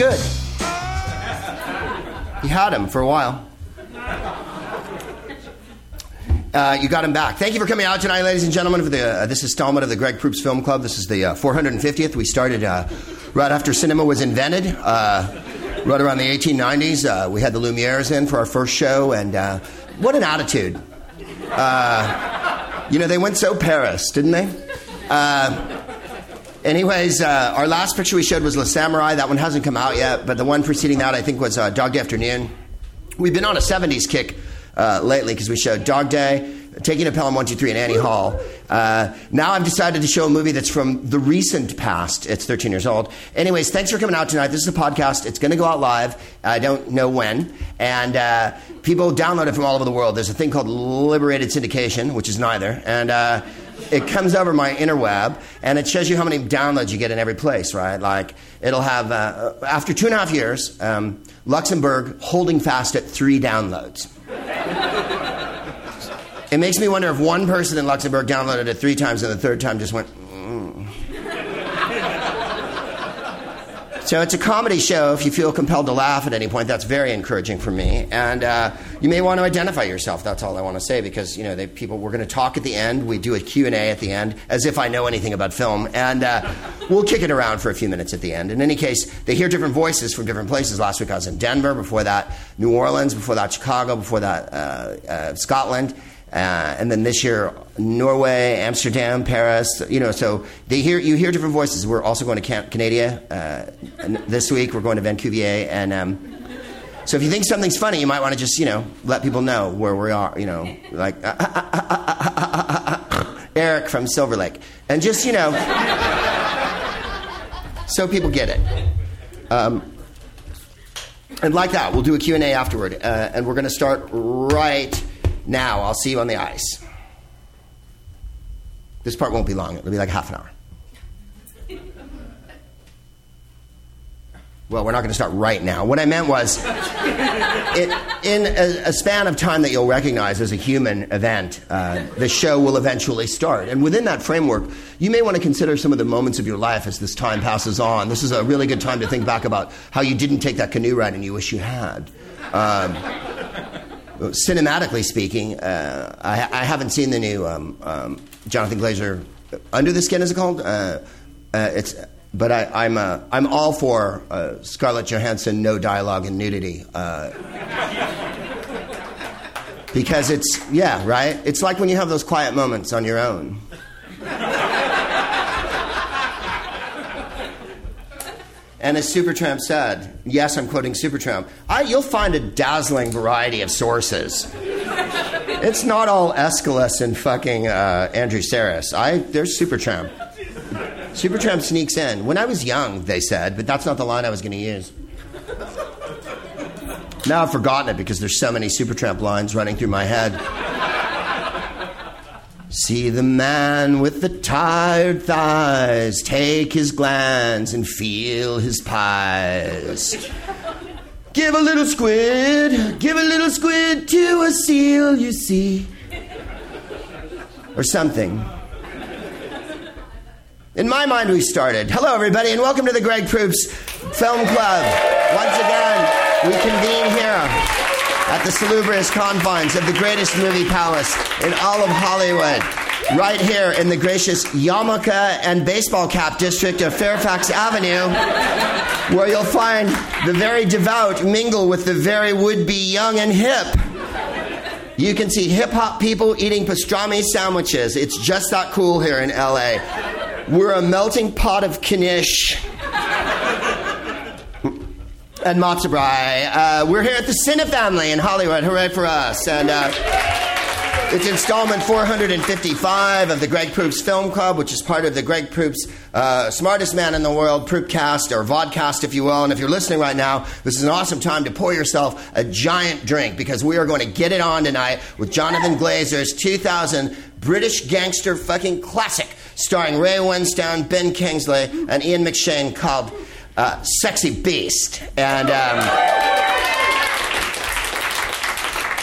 good. You had him for a while. Uh, you got him back. Thank you for coming out tonight, ladies and gentlemen, for the, uh, this installment of the Greg Proops Film Club. This is the uh, 450th. We started uh, right after cinema was invented, uh, right around the 1890s. Uh, we had the Lumieres in for our first show, and what an attitude. you know, they went so Paris, didn't they? Anyways, our last picture we showed was Le Samouraï. That one hasn't come out yet, but the one preceding that, I think, was Dog Day Afternoon. We've been on a 70s kick uh, lately because we showed Dog Day, Taking a Pelham 123, and Annie Hall. Uh, now I've decided to show a movie that's from the recent past. It's 13 years old. Anyways, thanks for coming out tonight. This is a podcast. It's going to go out live. I don't know when. And uh, people download it from all over the world. There's a thing called Liberated Syndication, which is neither. And uh, it comes over my interweb and it shows you how many downloads you get in every place, right? Like it'll have, uh, after two and a half years, um, Luxembourg holding fast at three downloads. It makes me wonder if one person in Luxembourg downloaded it three times and the third time just went, So it's a comedy show. If you feel compelled to laugh at any point, that's very encouraging for me. And uh, you may want to identify yourself. That's all I want to say because you know they, people. We're going to talk at the end. We do a Q and A at the end, as if I know anything about film, and uh, we'll kick it around for a few minutes at the end. In any case, they hear different voices from different places. Last week I was in Denver. Before that, New Orleans. Before that, Chicago. Before that, uh, uh Scotland. Uh, and then this year, Norway, Amsterdam, Paris. You know, so they hear you hear different voices. We're also going to Can- Canada uh, this week. We're going to Vancouver, and um, so if you think something's funny, you might want to just you know let people know where we are. You know, like Eric from Silver Lake, and just you know, so people get it. Um, and like that, we'll do a Q&A afterward. Uh, and we're going to start right now, I'll see you on the ice. This part won't be long, it'll be like half an hour. Well, we're not going to start right now. What I meant was, it, in a, a, span of time that you'll recognize as a human event, uh, the show will eventually start. And within that framework, you may want to consider some of the moments of your life as this time passes on. This is a really good time to think back about how you didn't take that canoe ride and you wish you had. Um, cinematically speaking, uh, I, I, haven't seen the new um, um, Jonathan Glazer Under the Skin. Is it called? Uh, uh, it's but I, I'm, uh, I'm all for uh, Scarlett Johansson, no dialogue and nudity. Uh, because it's yeah, right. It's like when you have those quiet moments on your own. And as Supertramp said, yes, I'm quoting Supertramp, I, you'll find a dazzling variety of sources. it's not all Aeschylus and fucking uh, Andrew Sarris. I, there's Supertramp. Supertramp sneaks in. When I was young, they said, but that's not the line I was going to use. Now I've forgotten it because there's so many Supertramp lines running through my head. See the man with the tired thighs take his glands and feel his pies. Give a little squid, give a little squid to a seal, you see. Or something. In my mind, we started. Hello, everybody, and welcome to the Greg Proops Film Club. Once again, we convene here at the salubrious confines of the greatest movie palace in all of Hollywood. Right here in the gracious yarmulke and baseball cap district of Fairfax Avenue, where you'll find the very devout mingle with the very would be young and hip. You can see hip hop people eating pastrami sandwiches. It's just that cool here in LA. We're a melting pot of knish and matzo Uh, we're here at the Cinefamily in Hollywood. Hooray for us. And uh, it's installment 455 of the Greg Proops Film Club, which is part of the Greg Proops uh, Smartest Man in the World Proopcast, or Vodcast, if you will. And if you're listening right now, this is an awesome time to pour yourself a giant drink because we are going to get it on tonight with Jonathan Glazer's 2000 British gangster fucking classic starring Ray Winstone, Ben Kingsley, and Ian McShane called uh, sexy beast. And um,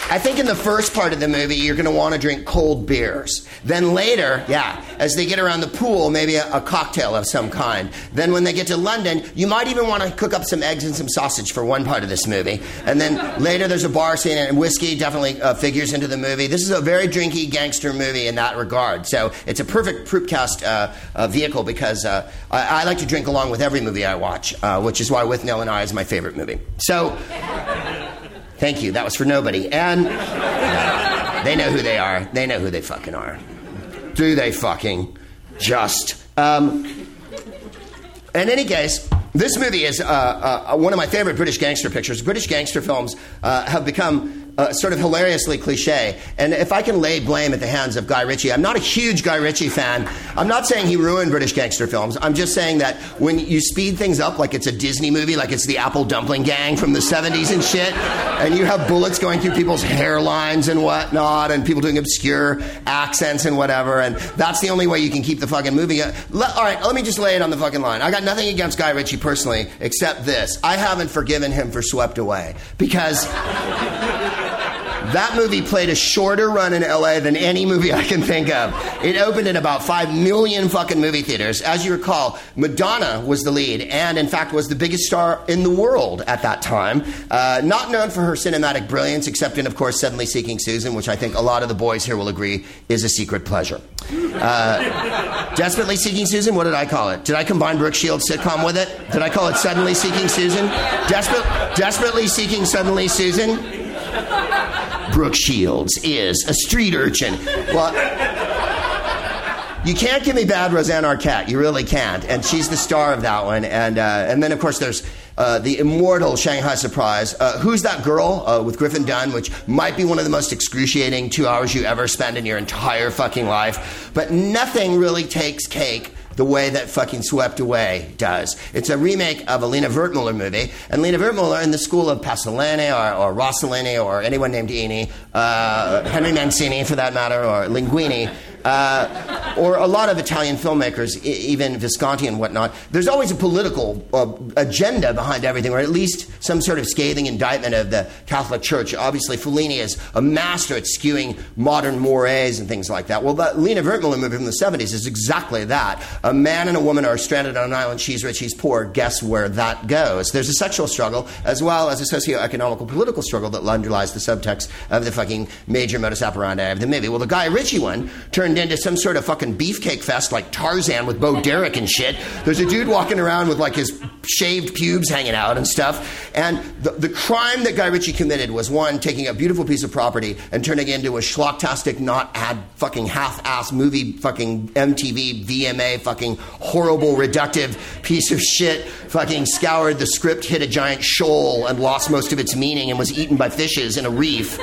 I think in the first part of the movie, you're going to want to drink cold beers. Then later, yeah, as they get around the pool, maybe a, a, cocktail of some kind. Then when they get to London, you might even want to cook up some eggs and some sausage for one part of this movie. And then later, there's a bar scene, and whiskey definitely uh, figures into the movie. This is a very drinky gangster movie in that regard. So it's a perfect Proopcast uh, uh, vehicle because uh, I, I, like to drink along with every movie I watch, uh, which is why Withnail and I is my favorite movie. So. Thank you. That was for nobody. And they know who they are. They know who they fucking are. Do they fucking just? Um, in any case, this movie is uh, uh, one of my favorite British gangster pictures. British gangster films uh, have become uh, sort of hilariously cliche. And if I can lay blame at the hands of Guy Ritchie, I'm not a huge Guy Ritchie fan. I'm not saying he ruined British gangster films. I'm just saying that when you speed things up like it's a Disney movie, like it's the Apple Dumpling Gang from the 70s and shit, and you have bullets going through people's hairlines and whatnot, and people doing obscure accents and whatever, and that's the only way you can keep the fucking movie. All right, let me just lay it on the fucking line. I got nothing against Guy Ritchie personally, except this. I haven't forgiven him for Swept Away because. That movie played a shorter run in LA than any movie I can think of. It opened in about 5 million fucking movie theaters. As you recall, Madonna was the lead and, in fact, was the biggest star in the world at that time. Uh, not known for her cinematic brilliance, except in, of course, Suddenly Seeking Susan, which I think a lot of the boys here will agree is a secret pleasure. Uh, Desperately Seeking Susan, what did I call it? Did I combine Brooke Shields' sitcom with it? Did I call it Suddenly Seeking Susan? Desper- Desperately Seeking Suddenly Susan? Brooke Shields is a street urchin. Well, you can't give me bad Rosanna Arquette. You really can't. And she's the star of that one. And, uh, and then, of course, there's uh, the immortal Shanghai Surprise. Uh, Who's That Girl uh, with Griffin Dunne, which might be one of the most excruciating two hours you ever spend in your entire fucking life. But nothing really takes cake the way that fucking Swept Away does. It's a remake of a Lina Wertmuller movie, and Lina Wertmuller in the school of Pasolini or, or Rossellini or anyone named Eni, uh, Henry Mancini for that matter, or Linguini, uh, or a lot of Italian filmmakers, even Visconti and whatnot, there's always a political uh, agenda behind everything, or at least some sort of scathing indictment of the Catholic Church. Obviously, Fellini is a master at skewing modern mores and things like that. Well, the Lina Wertmuller movie from the 70s is exactly that. A man and a woman are stranded on an island. She's rich, he's poor. Guess where that goes? There's a sexual struggle as well as a socio-economical political struggle that underlies the subtext of the fucking major modus operandi of the movie. Well, the Guy Ritchie one turned turned into some sort of fucking beefcake fest like Tarzan with Bo Derek and shit. There's a dude walking around with like his shaved pubes hanging out and stuff. And the, the crime that Guy Ritchie committed was one, taking a beautiful piece of property and turning it into a schlocktastic, not ad fucking half ass movie, fucking MTV, VMA, fucking horrible, reductive piece of shit. Fucking scoured the script, hit a giant shoal, and lost most of its meaning and was eaten by fishes in a reef.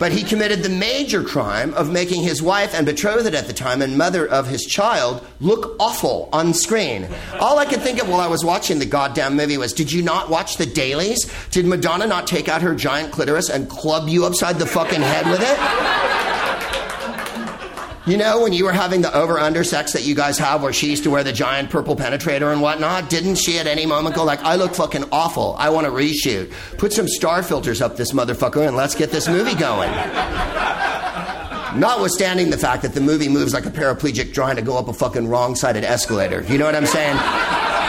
But he committed the major crime of making his wife and betrothed at the time and mother of his child look awful on screen. All I could think of while I was watching the goddamn movie was did you not watch the dailies? Did Madonna not take out her giant clitoris and club you upside the fucking head with it? You know, when you were having the over under sex that you guys have where she used to wear the giant purple penetrator and whatnot, didn't she at any moment go like, I look fucking awful. I want to reshoot. Put some star filters up this motherfucker and let's get this movie going. Notwithstanding the fact that the movie moves like a paraplegic trying to go up a fucking wrong sided escalator. You know what I'm saying?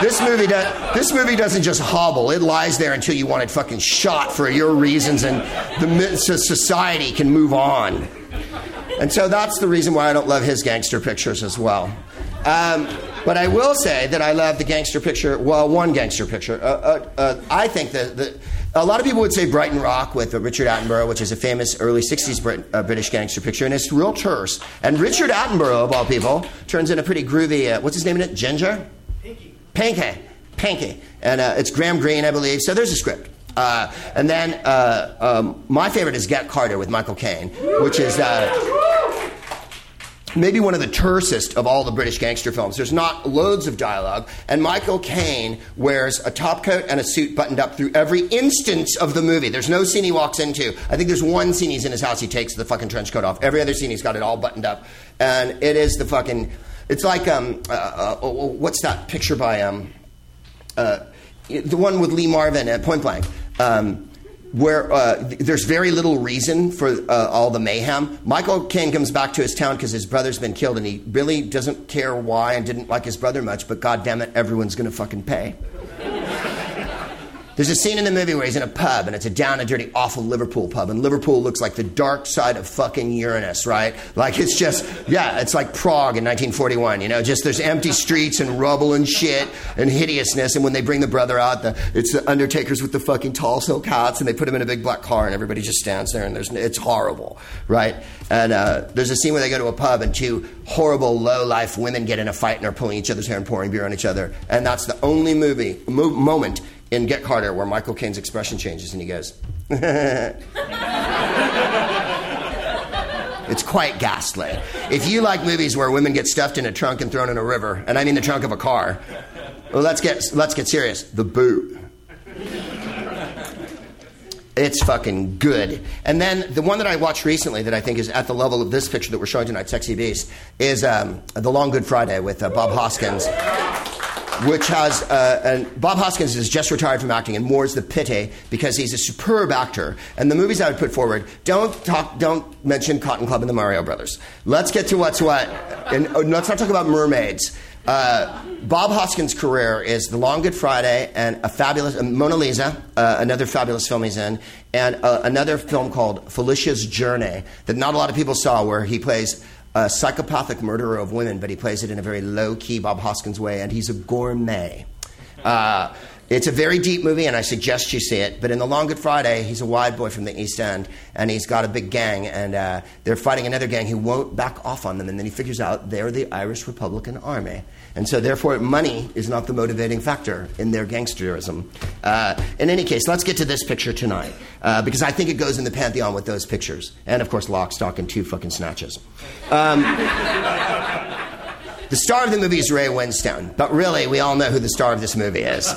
This movie, does, this movie doesn't just hobble. It lies there until you want it fucking shot for your reasons and the society can move on. And so that's the reason why I don't love his gangster pictures as well. Um, but I will say that I love the gangster picture, well, one gangster picture. Uh, uh, uh, I think that the, a lot of people would say Brighton Rock with Richard Attenborough, which is a famous early 60s Brit, uh, British gangster picture, and it's real terse. And Richard Attenborough, of all people, turns in a pretty groovy, uh, what's his name in it? Ginger? Pinky. Pinky. Pinky. And uh, it's Graham Greene, I believe. So there's a script. Uh, and then uh, um, my favorite is Get Carter with Michael Caine, which is uh, maybe one of the tersest of all the British gangster films. There's not loads of dialogue, and Michael Caine wears a top coat and a suit buttoned up through every instance of the movie. There's no scene he walks into. I think there's one scene he's in his house, he takes the fucking trench coat off. Every other scene he's got it all buttoned up, and it is the fucking. It's like um, uh, uh, what's that picture by um, uh, the one with Lee Marvin at Point Blank. Um, where uh, th- there's very little reason for uh, all the mayhem. Michael Caine comes back to his town because his brother's been killed, and he really doesn't care why and didn't like his brother much. But God damn it, everyone's going to fucking pay. There's a scene in the movie where he's in a pub, and it's a down and dirty, awful Liverpool pub, and Liverpool looks like the dark side of fucking Uranus, right? Like it's just, yeah, it's like Prague in 1941, you know, just there's empty streets and rubble and shit and hideousness, and when they bring the brother out, the, it's the Undertakers with the fucking tall silk hats, and they put him in a big black car, and everybody just stands there, and there's, it's horrible, right? And uh, there's a scene where they go to a pub, and two horrible, low life women get in a fight, and are pulling each other's hair and pouring beer on each other, and that's the only movie mo- moment in Get Carter where Michael Caine's expression changes and he goes, It's quite ghastly. If you like movies where women get stuffed in a trunk and thrown in a river, and I mean the trunk of a car, well, let's get, let's get serious. The boot. It's fucking good. And then the one that I watched recently that I think is at the level of this picture that we're showing tonight, Sexy Beast, is um, The Long Good Friday with uh, Bob Hoskins which has uh, and Bob Hoskins is just retired from acting, and Moore's the pity because he's a superb actor. And the movies I would put forward don't talk, don't mention Cotton Club and the Mario Brothers. Let's get to what's what, and uh, let's not talk about mermaids. Uh, Bob Hoskins' career is The Long Good Friday and a fabulous uh, Mona Lisa, uh, another fabulous film he's in, and uh, another film called Felicia's Journey that not a lot of people saw, where he plays a psychopathic murderer of women, but he plays it in a very low key Bob Hoskins way, and he's a gourmet. Uh, it's a very deep movie, and I suggest you see it. But in The Long Good Friday, he's a wide boy from the East End, and he's got a big gang, and uh, they're fighting another gang who won't back off on them. And then he figures out they're the Irish Republican Army. And so, therefore, money is not the motivating factor in their gangsterism. Uh, in any case, let's get to this picture tonight, uh, because I think it goes in the pantheon with those pictures. And, of course, Lock, Stock, and Two fucking Snatches. Um, the star of the movie is Ray Winstone, but really, we all know who the star of this movie is.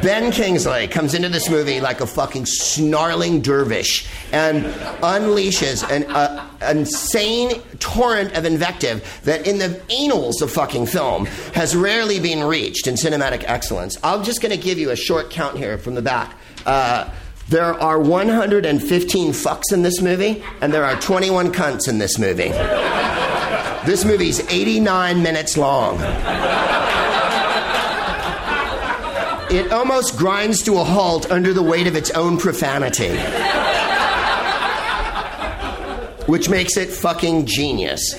Ben Kingsley comes into this movie like a fucking snarling dervish and unleashes an uh, insane torrent of invective that in the annals of fucking film has rarely been reached in cinematic excellence. I'm just going to give you a short count here from the back. Uh, there are 115 fucks in this movie, and there are 21 cunts in this movie. This movie's 89 minutes long. It almost grinds to a halt under the weight of its own profanity. Which makes it fucking genius.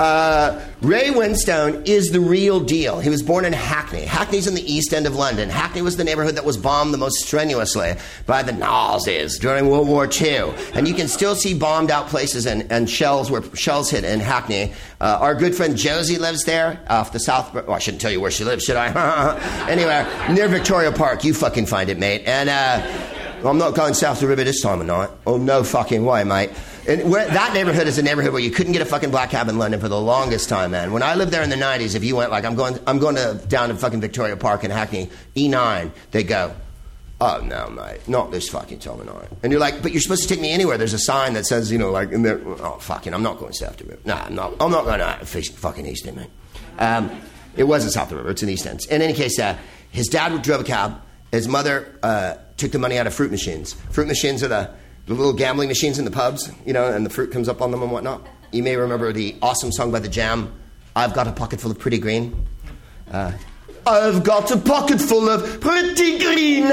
Uh, Ray Winstone is the real deal. He was born in Hackney. Hackney's in the east end of London. Hackney was the neighborhood that was bombed the most strenuously by the Nazis during World War II. And you can still see bombed out places and, and shells where shells hit in Hackney. Uh, our good friend Josie lives there off the south. Well, I shouldn't tell you where she lives, should I? anyway, near Victoria Park. You fucking find it, mate. And uh, I'm not going south of the river this time of night. Oh, no fucking way, mate. And where, that neighborhood is a neighborhood where you couldn't get a fucking black cab in London for the longest time, man. When I lived there in the '90s, if you went like I'm going, I'm going to down to fucking Victoria Park in Hackney, E9, they go, oh no, mate, not this fucking time of night. And you're like, but you're supposed to take me anywhere. There's a sign that says, you know, like, there, oh fucking, I'm not going south to river. Nah, I'm not, I'm not going to fucking East End, man. Um, it wasn't south of the river. It's in East End. In any case, uh, his dad would drove a cab. His mother uh, took the money out of fruit machines. Fruit machines are the the little gambling machines in the pubs, you know, and the fruit comes up on them and whatnot. You may remember the awesome song by The Jam, I've Got a Pocket Full of Pretty Green. Uh, I've got a pocket full of pretty green.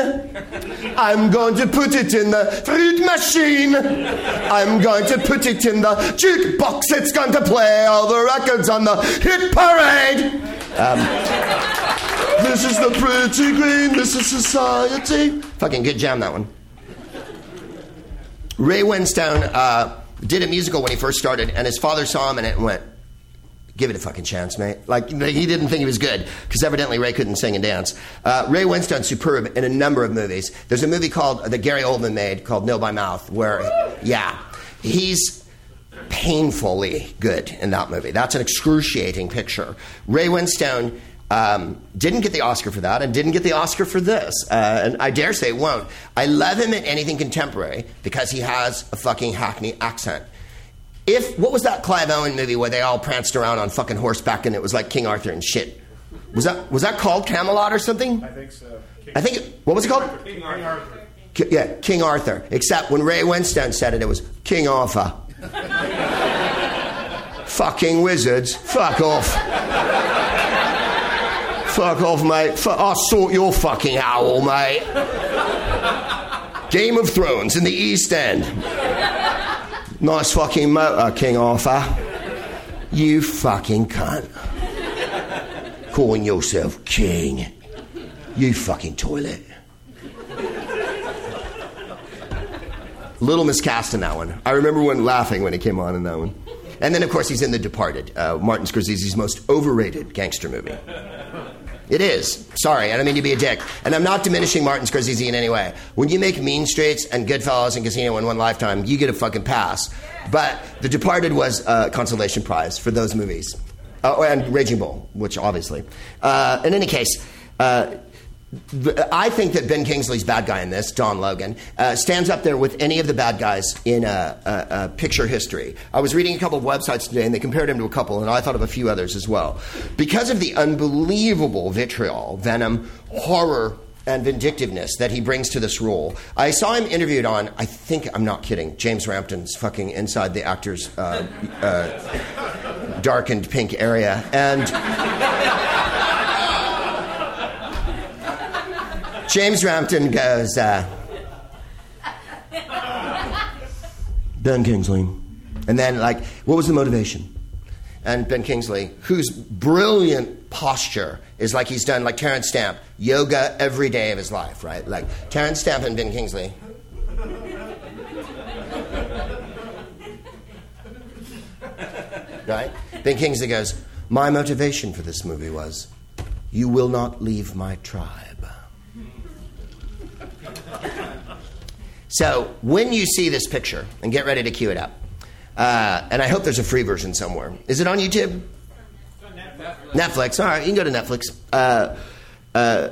I'm going to put it in the fruit machine. I'm going to put it in the jukebox. It's going to play all the records on the hit parade. Um, this is the pretty green. This is society. Fucking good jam, that one. Ray Winstone uh, did a musical when he first started, and his father saw him and it went, give it a fucking chance, mate. Like, he didn't think he was good, because evidently Ray couldn't sing and dance. Uh, Ray Winstone's superb in a number of movies. There's a movie called, that Gary Oldman made called Nil by Mouth, where, yeah, he's painfully good in that movie. That's an excruciating picture. Ray Winstone um, didn't get the Oscar for that and didn't get the Oscar for this. Uh, and I dare say won't. I love him in anything contemporary because he has a fucking Hackney accent. If, what was that Clive Owen movie where they all pranced around on fucking horseback and it was like King Arthur and shit? Was that, was that called Camelot or something? I think so. King I think, what was it called? King Arthur. Yeah, King Arthur. Except when Ray Winstone said it, it was King Arthur. Fucking wizards. Fuck off. Fuck off, mate. I'll sort your fucking owl, mate. Game of Thrones in the East End. Nice fucking motor, King Arthur. You fucking cunt. Calling yourself king. You fucking toilet. Little miscast in that one. I remember when laughing when he came on in that one. And then, of course, he's in The Departed, uh, Martin Scorsese's most overrated gangster movie. It is. Sorry, I don't mean to be a dick. And I'm not diminishing Martin Scorsese in any way. When you make Mean Streets and Goodfellas and Casino in one lifetime, you get a fucking pass. But The Departed was a consolation prize for those movies. Oh, and Raging Bull, which obviously. Uh, in any case, uh, I think that Ben Kingsley's bad guy in this, Don Logan, uh, stands up there with any of the bad guys in uh, uh, uh, picture history. I was reading a couple of websites today, and they compared him to a couple, and I thought of a few others as well. Because of the unbelievable vitriol, venom, horror, and vindictiveness that he brings to this role. I saw him interviewed on, I think, I'm not kidding, James Rampton's fucking Inside the Actor's uh, uh, Darkened Pink Area. And. James Rampton goes, uh, Ben Kingsley. And then, like, what was the motivation? And Ben Kingsley, whose brilliant posture is like he's done, like Terence Stamp, yoga every day of his life, right? Like Terence Stamp and Ben Kingsley. right? Ben Kingsley goes, My motivation for this movie was, You will not leave my tribe. So when you see this picture, and get ready to cue it up, uh, and I hope there's a free version somewhere. Is it on YouTube? Netflix. All right, you can go to Netflix. Uh, uh,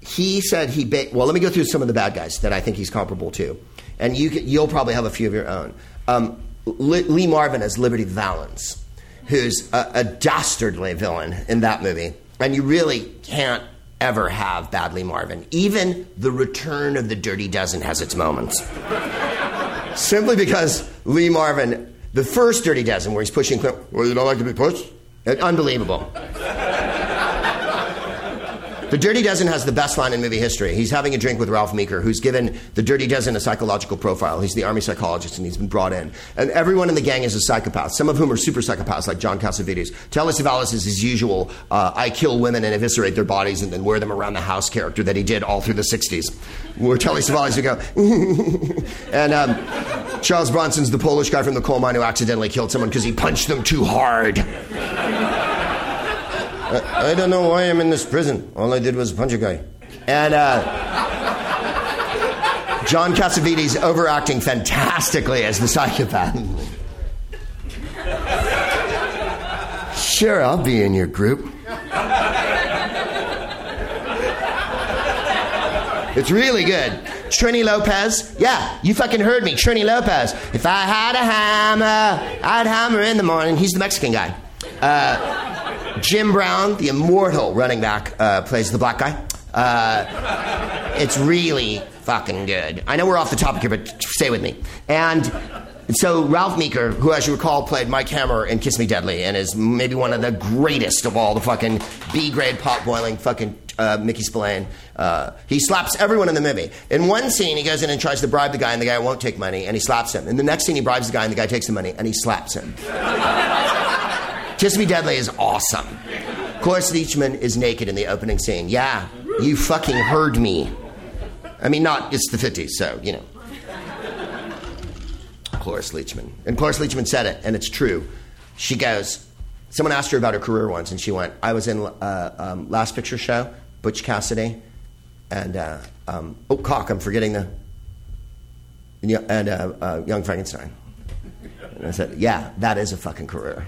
he said he. Ba- well, let me go through some of the bad guys that I think he's comparable to, and you can, you'll probably have a few of your own. Um, Lee Marvin as Liberty Valance, who's a, a dastardly villain in that movie, and you really can't ever have bad Lee Marvin. Even The Return of the Dirty Dozen has its moments. Simply because Lee Marvin, the first Dirty Dozen, where he's pushing Clint, well, you don't like to be pushed? Unbelievable. The Dirty Dozen has the best line in movie history. He's having a drink with Ralph Meeker, who's given the Dirty Dozen a psychological profile. He's the army psychologist, and he's been brought in. And everyone in the gang is a psychopath, some of whom are super psychopaths, like John Cassavetes. Telly Savalas is his usual uh, I kill women and eviscerate their bodies and then wear them around the house character that he did all through the 60s. Where Telly Savalas would go, and um, Charles Bronson's the Polish guy from the coal mine who accidentally killed someone because he punched them too hard. I, I don't know why I'm in this prison. All I did was punch a guy. And uh, John Cassavetes overacting fantastically as the psychopath. sure, I'll be in your group. It's really good. Trini Lopez. Yeah, you fucking heard me. Trini Lopez. If I had a hammer, I'd hammer in the morning. He's the Mexican guy. Uh, Jim Brown, the immortal running back, uh, plays the black guy. Uh, it's really fucking good. I know we're off the topic here, but stay with me. And so Ralph Meeker, who, as you recall, played Mike Hammer in Kiss Me Deadly, and is maybe one of the greatest of all the fucking B grade pot boiling fucking uh, Mickey Spillane. Uh, he slaps everyone in the movie. In one scene, he goes in and tries to bribe the guy, and the guy won't take money, and he slaps him. In the next scene, he bribes the guy, and the guy takes the money, and he slaps him. Kiss Me Deadly is awesome. Cloris Leachman is naked in the opening scene. Yeah, you fucking heard me. I mean, not, it's the 50s, so, you know. Cloris Leachman. And Cloris Leachman said it, and it's true. She goes, someone asked her about her career once, and she went, I was in uh, um, Last Picture Show, Butch Cassidy, and, uh, um, oh, cock, I'm forgetting the, and uh, uh, Young Frankenstein. And I said, yeah, that is a fucking career.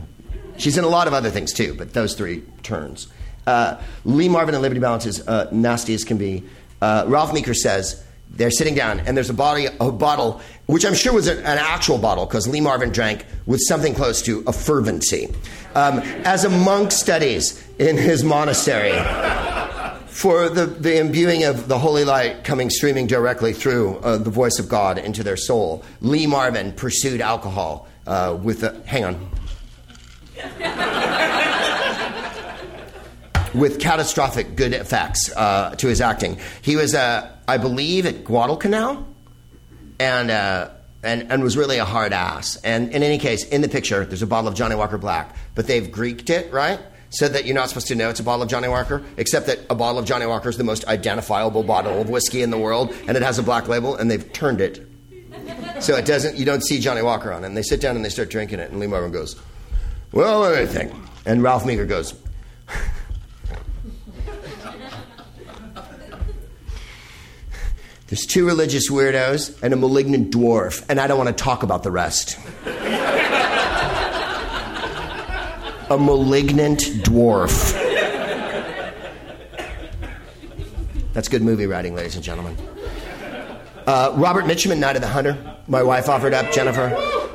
She's in a lot of other things too, but those three turns. Uh, Lee Marvin and Liberty Valance is uh, nasty as can be. Uh, Ralph Meeker says they're sitting down, and there's a, body, a bottle, which I'm sure was an, an actual bottle, because Lee Marvin drank with something close to a fervency. Um, as a monk studies in his monastery for the, the imbuing of the holy light coming streaming directly through uh, the voice of God into their soul. Lee Marvin pursued alcohol uh, with a. Hang on. With catastrophic good effects uh, to his acting. He was, uh, I believe, at Guadalcanal and, uh, and, and was really a hard ass. And in any case, in the picture, there's a bottle of Johnnie Walker Black, but they've Greeked it, right? So that you're not supposed to know it's a bottle of Johnnie Walker, except that a bottle of Johnnie Walker is the most identifiable bottle of whiskey in the world, and it has a black label, and they've turned it. So it doesn't, you don't see Johnnie Walker on it. And they sit down and they start drinking it, and Lee Marvin goes, Well, think? And Ralph Meeker goes, There's two religious weirdos and a malignant dwarf, and I don't want to talk about the rest. a malignant dwarf. That's good movie writing, ladies and gentlemen. Uh, Robert Mitchum, Night of the Hunter. My wife offered up Jennifer.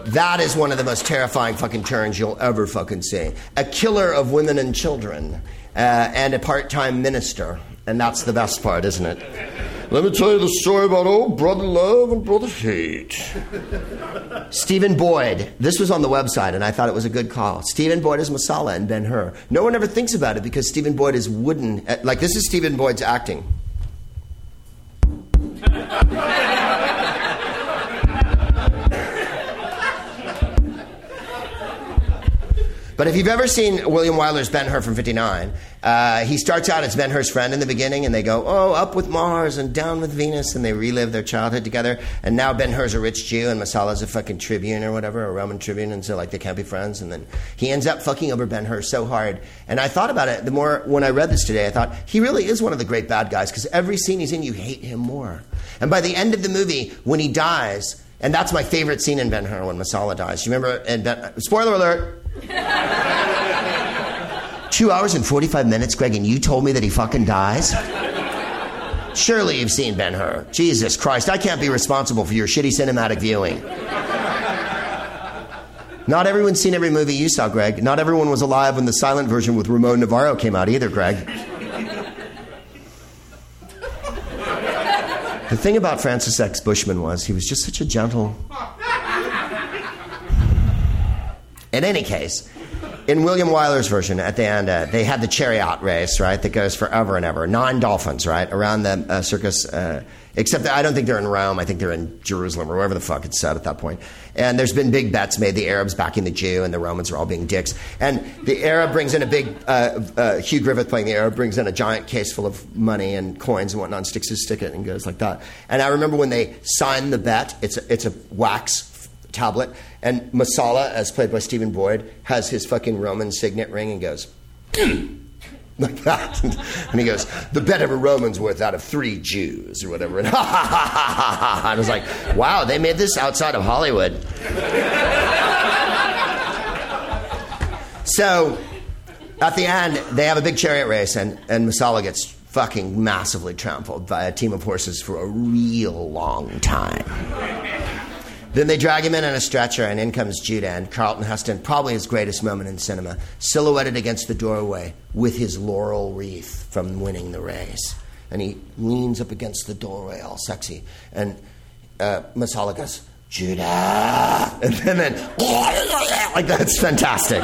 That is one of the most terrifying fucking turns you'll ever fucking see. A killer of women and children, uh, and a part time minister. And that's the best part, isn't it? Let me tell you the story about old brother love and brother hate. Stephen Boyd. This was on the website, and I thought it was a good call. Stephen Boyd is Messala and Ben Hur. No one ever thinks about it because Stephen Boyd is wooden. Uh, like, this is Stephen Boyd's acting. But if you've ever seen William Wyler's Ben Hur from 59, uh, he starts out as Ben Hur's friend in the beginning, and they go, oh, up with Mars and down with Venus, and they relive their childhood together. And now Ben Hur's a rich Jew, and Messala's a fucking tribune or whatever, a Roman tribune, and so like they can't be friends. And then he ends up fucking over Ben Hur so hard. And I thought about it the more when I read this today. I thought he really is one of the great bad guys because every scene he's in, you hate him more. And by the end of the movie, when he dies, and that's my favorite scene in Ben Hur when Messala dies. You remember? And ben, spoiler alert. Two hours and 45 minutes, Greg, and you told me that he fucking dies? Surely you've seen Ben Hur. Jesus Christ, I can't be responsible for your shitty cinematic viewing. Not everyone's seen every movie you saw, Greg. Not everyone was alive when the silent version with Ramon Novarro came out either, Greg. the thing about Francis X. Bushman was he was just such a gentle. In any case, in William Wyler's version, at the end, uh, they had the chariot race, right, that goes forever and ever. Nine dolphins, right, around the uh, circus. Uh, except I don't think they're in Rome. I think they're in Jerusalem or wherever the fuck it's set at that point. And there's been big bets made. The Arabs backing the Jew, and the Romans are all being dicks. And the Arab brings in a big. Uh, uh, Hugh Griffith playing the Arab brings in a giant case full of money and coins and whatnot, and sticks his stick in and goes like that. And I remember when they signed the bet. It's a, it's a wax tablet. And Messala, as played by Stephen Boyd, has his fucking Roman signet ring and goes, like that. And he goes, the bet of a Roman's worth out of three Jews or whatever. And, and I was like, wow, they made this outside of Hollywood. so at the end, they have a big chariot race, and, and Messala gets fucking massively trampled by a team of horses for a real long time. Then they drag him in on a stretcher, and in comes Judah and Charlton Heston, probably his greatest moment in cinema, silhouetted against the doorway with his laurel wreath from winning the race. And he leans up against the doorway, all sexy. And uh, Messala goes, Judah! And then, then like that's fantastic.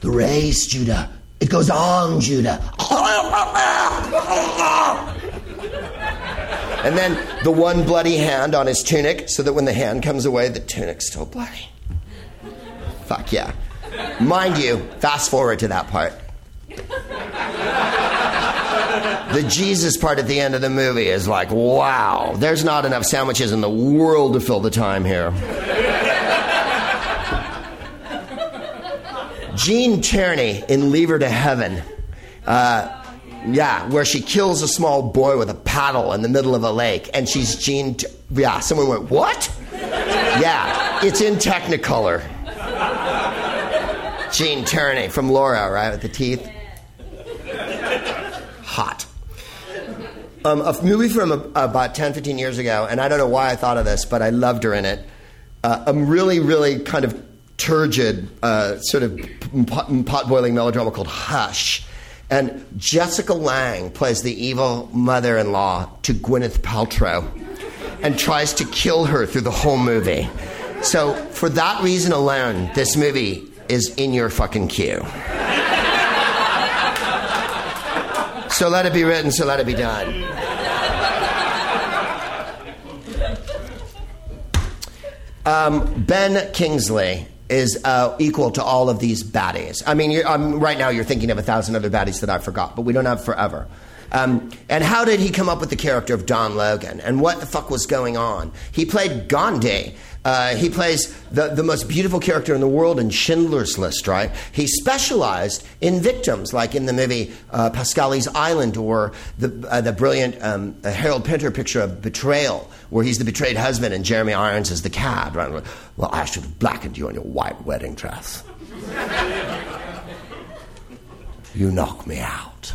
the race, Judah. It goes on, Judah. And then the one bloody hand on his tunic, so that when the hand comes away, the tunic's still bloody. Fuck yeah. Mind you, fast forward to that part. The Jesus part at the end of the movie is like, wow, there's not enough sandwiches in the world to fill the time here. Gene Tierney in Leave Her to Heaven. Uh, yeah, where she kills a small boy with a paddle in the middle of a lake, and she's Gene. T- yeah, someone went, What? yeah, it's in Technicolor. Gene Tierney from Laura, right, with the teeth. Hot. Um, a movie from a, about 10, 15 years ago, and I don't know why I thought of this, but I loved her in it. Uh, a really, really kind of turgid, uh, sort of pot boiling melodrama called Hush And Jessica Lange plays the evil mother in law to Gwyneth Paltrow and tries to kill her through the whole movie. So, for that reason alone, this movie is in your fucking queue. So let it be written, so let it be done. Um, ben Kingsley is uh, equal to all of these baddies. I mean, um, right now you're thinking of a thousand other baddies that I forgot, but we don't have forever. Um, and how did he come up with the character of Don Logan? And what the fuck was going on? He played Gandhi. Uh, he plays the, the most beautiful character in the world in Schindler's List, right? He specialized in victims, like in the movie uh, Pascali's Island or the, uh, the brilliant um, Harold Pinter picture of Betrayal, where he's the betrayed husband and Jeremy Irons is the cad, right? Well, I should have blackened you in your white wedding dress. you knock me out.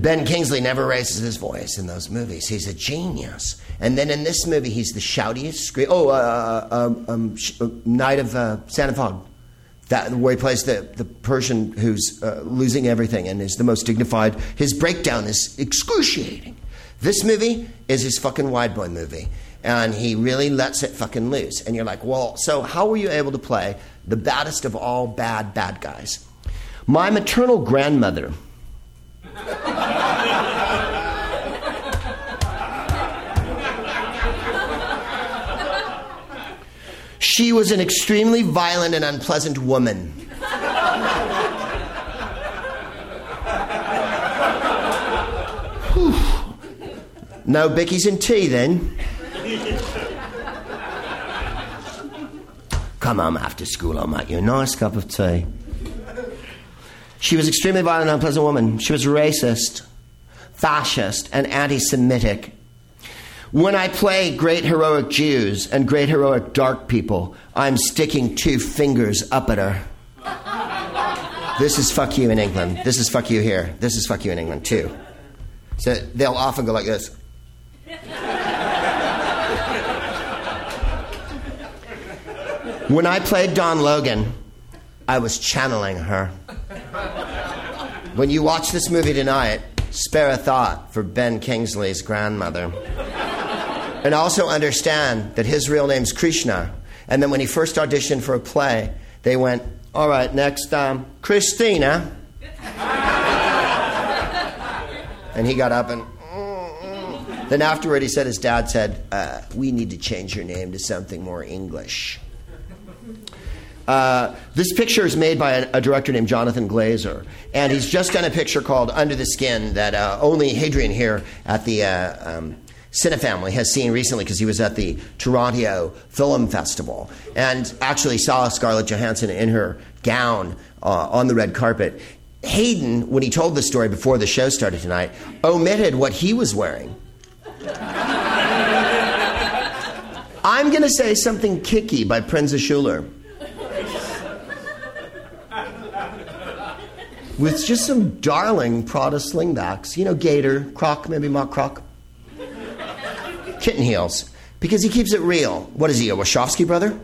Ben Kingsley never raises his voice in those movies. He's a genius. And then in this movie, he's the shoutiest. Scream- oh, uh, uh, um, um, sh- uh, Night of uh, Sand and Fog. That, where he plays the, the Persian who's uh, losing everything and is the most dignified. His breakdown is excruciating. This movie is his fucking wide boy movie. And he really lets it fucking loose. And you're like, well, so how were you able to play the baddest of all bad, bad guys? My maternal grandmother she was an extremely violent and unpleasant woman. no bickies and tea then. Come on after school, I'll make you a nice cup of tea. She was extremely violent and unpleasant woman. She was racist, fascist, and anti Semitic. When I play great heroic Jews and great heroic dark people, I'm sticking two fingers up at her. This is fuck you in England. This is fuck you here. This is fuck you in England too. So they'll often go like this. When I played Don Logan, I was channeling her. When you watch this movie tonight, spare a thought for Ben Kingsley's grandmother. And also understand that his real name's Krishna. And then when he first auditioned for a play, they went, All right, next, um, Christina. and he got up and. Then afterward, he said his dad said, uh, We need to change your name to something more English. Uh, this picture is made by a, a, director named Jonathan Glazer, and he's just done a picture called Under the Skin that uh, only Hadrian here at the uh, um, Cinefamily has seen recently because he was at the Toronto Film Festival and actually saw Scarlett Johansson in her gown uh, on the red carpet. Hayden, when he told the story before the show started tonight, omitted what he was wearing. I'm going to say something kicky by Proenza Schouler. With just some darling Prada slingbacks. You know, gator, croc, maybe mock croc. Kitten heels. Because he keeps it real. What is he, a Wachowski brother?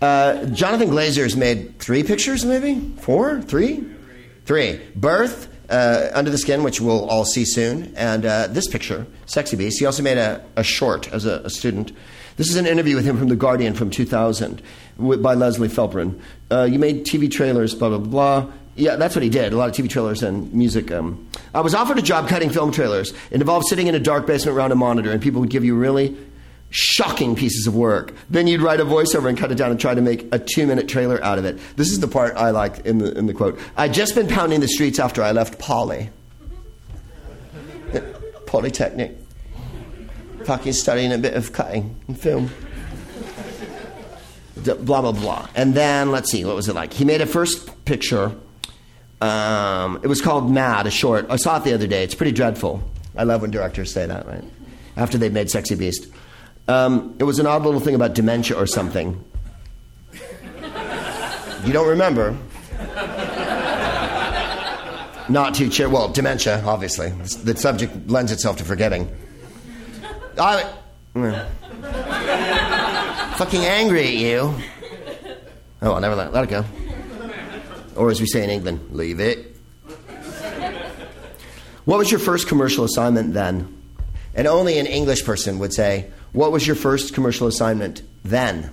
Uh, Jonathan Glazer's made three pictures, maybe? Four? Three? Three. Birth, uh, Under the Skin, which we'll all see soon, and uh, this picture, Sexy Beast. He also made a, a short as a, a student. This is an interview with him from The Guardian from 2000 by Leslie Felperin. Uh, you made TV trailers, blah, blah, blah. Yeah, that's what he did. A lot of TV trailers and music. Um. I was offered a job cutting film trailers. It involved sitting in a dark basement around a monitor, and people would give you really shocking pieces of work. Then you'd write a voiceover and cut it down and try to make a two minute trailer out of it. This is the part I like in the, in the quote. I'd just been pounding the streets after I left Poly. Polytechnic fucking studying a bit of cutting and film. blah, blah, blah. And then, let's see, what was it like? He made a first picture. Um, it was called Mad, a short. I saw it the other day. It's pretty dreadful. I love when directors say that, right? After they've made Sexy Beast. Um, it was an odd little thing about dementia or something. You don't remember? Not too cheer. Well, dementia, obviously. The subject lends itself to forgetting. I, fucking angry at you. Oh, I'll never let, let it go. Or as we say in England, leave it. What was your first commercial assignment then? And only an English person would say, What was your first commercial assignment then?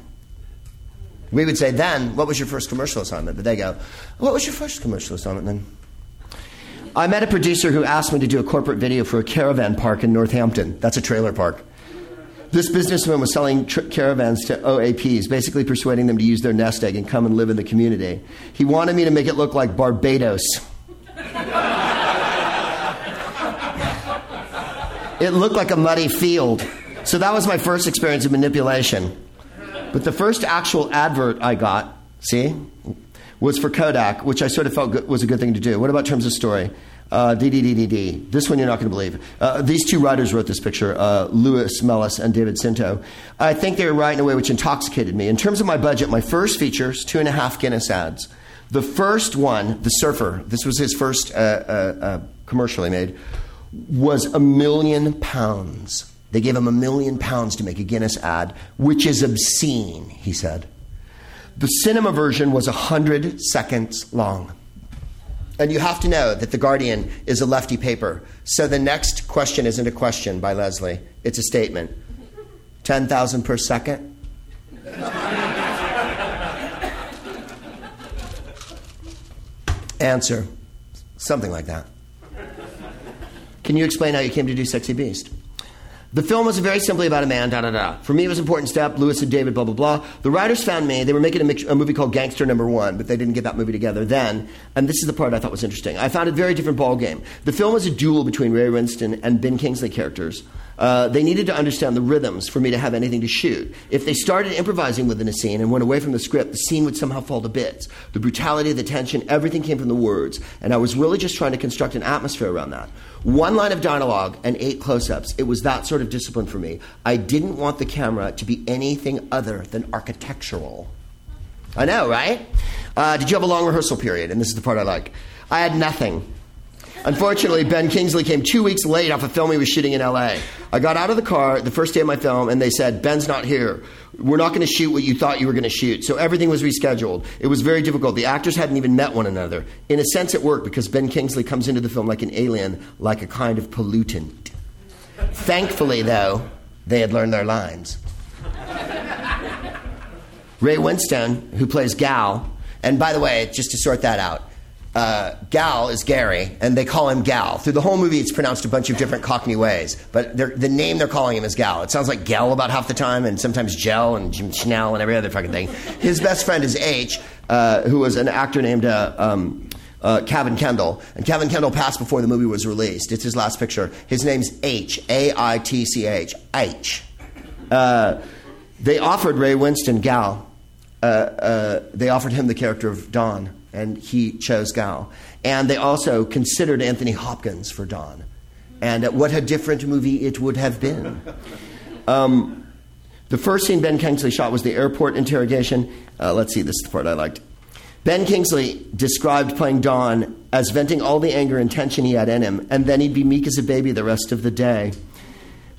We would say, Then, what was your first commercial assignment? But they go, What was your first commercial assignment then? I met a producer who asked me to do a corporate video for a caravan park in Northampton. That's a trailer park. This businessman was selling tr- caravans to OAPs, basically persuading them to use their nest egg and come and live in the community. He wanted me to make it look like Barbados. it looked like a muddy field. So that was my first experience of manipulation. But the first actual advert I got, see, was for Kodak, which I sort of felt was a good thing to do. What about terms of story? Uh, DDDDD. This one you're not going to believe. Uh, these two writers wrote this picture, uh, Mellis and David Scinto. I think they were right in a way which intoxicated me. In terms of my budget, my first features, two and a half Guinness ads. The first one, The Surfer, this was his first uh, uh, uh, commercial he made, was a million pounds. They gave him a million pounds to make a Guinness ad, which is obscene, he said. The cinema version was 100 seconds long. And you have to know that The Guardian is a lefty paper. So the next question isn't a question by Leslie, it's a statement 10,000 per second? Answer something like that. Can you explain how you came to do Sexy Beast? The film was very simply about a man, da da da. For me, it was an important step. Lewis and David, blah, blah, blah. The writers found me. They were making a, mix, a, movie called Gangster Number One, but they didn't get that movie together then. And this is the part I thought was interesting. I found it a very different ball game. The film was a duel between Ray Winstone and Ben Kingsley characters. Uh, they needed to understand the rhythms for me to have anything to shoot. If they started improvising within a scene and went away from the script, the scene would somehow fall to bits. The brutality, the tension, everything came from the words. And I was really just trying to construct an atmosphere around that. One line of dialogue and eight close ups. It was that sort of discipline for me. I didn't want the camera to be anything other than architectural. I know, right? Uh, did you have a long rehearsal period? And this is the part I like. I had nothing. Unfortunately, Ben Kingsley came two weeks late off a film he was shooting in LA. I got out of the car the first day of my film, and they said, Ben's not here. We're not going to shoot what you thought you were going to shoot. So everything was rescheduled. It was very difficult. The actors hadn't even met one another. In a sense, it worked because Ben Kingsley comes into the film like an alien, like a kind of pollutant. Thankfully, though, they had learned their lines. Ray Winstone, who plays Gal, and by the way, just to sort that out, uh, Gal is Gary, and they call him Gal. Through the whole movie, it's pronounced a bunch of different Cockney ways, but the name they're calling him is Gal. It sounds like Gel about half the time, and sometimes Gel and Jim Schnell and every other fucking thing. His best friend is H, uh, who was an actor named uh, um, uh, Cavan Kendall, and Cavan Kendall passed before the movie was released. It's his last picture. His name's H, A I T C H, H. Uh, they offered Ray Winstone Gal. Uh, uh, they offered him the character of Don and he chose Gal. And they also considered Anthony Hopkins for Don. And what a different movie it would have been. Um, the first scene Ben Kingsley shot was the airport interrogation. Uh, let's see, this is the part I liked. Ben Kingsley described playing Don as venting all the anger and tension he had in him, and then he'd be meek as a baby the rest of the day.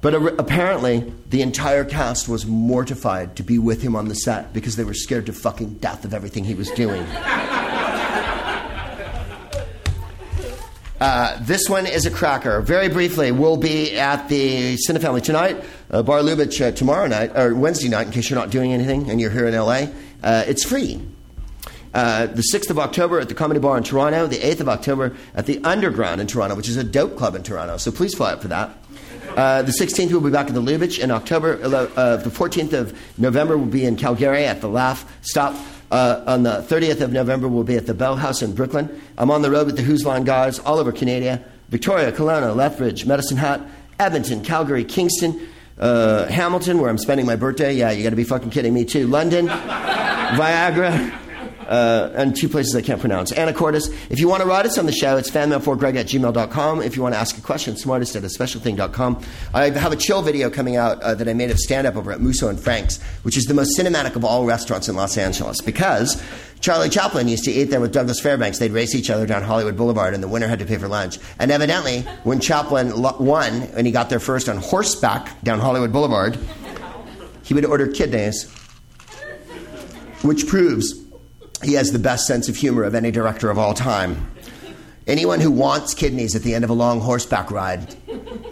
But apparently, the entire cast was mortified to be with him on the set because they were scared to fucking death of everything he was doing. Uh, this one is a cracker. Very briefly, we'll be at the Cinefamily tonight, uh, Bar Lubitsch uh, tomorrow night, or Wednesday night, in case you're not doing anything and you're here in LA. Uh, it's free. Uh, the 6th of October at the Comedy Bar in Toronto, the 8th of October at the Underground in Toronto, which is a dope club in Toronto. So please fly up for that. Uh, the 16th, we'll be back at the Lubitsch. In October, uh, the 14th of November, we'll be in Calgary at the Laugh Stop. Uh, on the 30th of November, we'll be at the Bell House in Brooklyn. I'm on the road with the Whose Line guys all over Canada Victoria, Kelowna, Lethbridge, Medicine Hat, Edmonton, Calgary, Kingston, uh, Hamilton, where I'm spending my birthday. Yeah, you got to be fucking kidding me, too. London, Viagra, uh, and two places I can't pronounce. Anacortes. If you want to write us on the show, it's fanmail4greg at gmail.com. If you want to ask a question, smartest at a specialthing.com. I have a chill video coming out uh, that I made of stand up over at Musso and Frank's, which is the most cinematic of all restaurants in Los Angeles because Charlie Chaplin used to eat there with Douglas Fairbanks. They'd race each other down Hollywood Boulevard, and the winner had to pay for lunch. And evidently, when Chaplin won and he got there first on horseback down Hollywood Boulevard, he would order kidneys which proves he has the best sense of humor of any director of all time. Anyone who wants kidneys at the end of a long horseback ride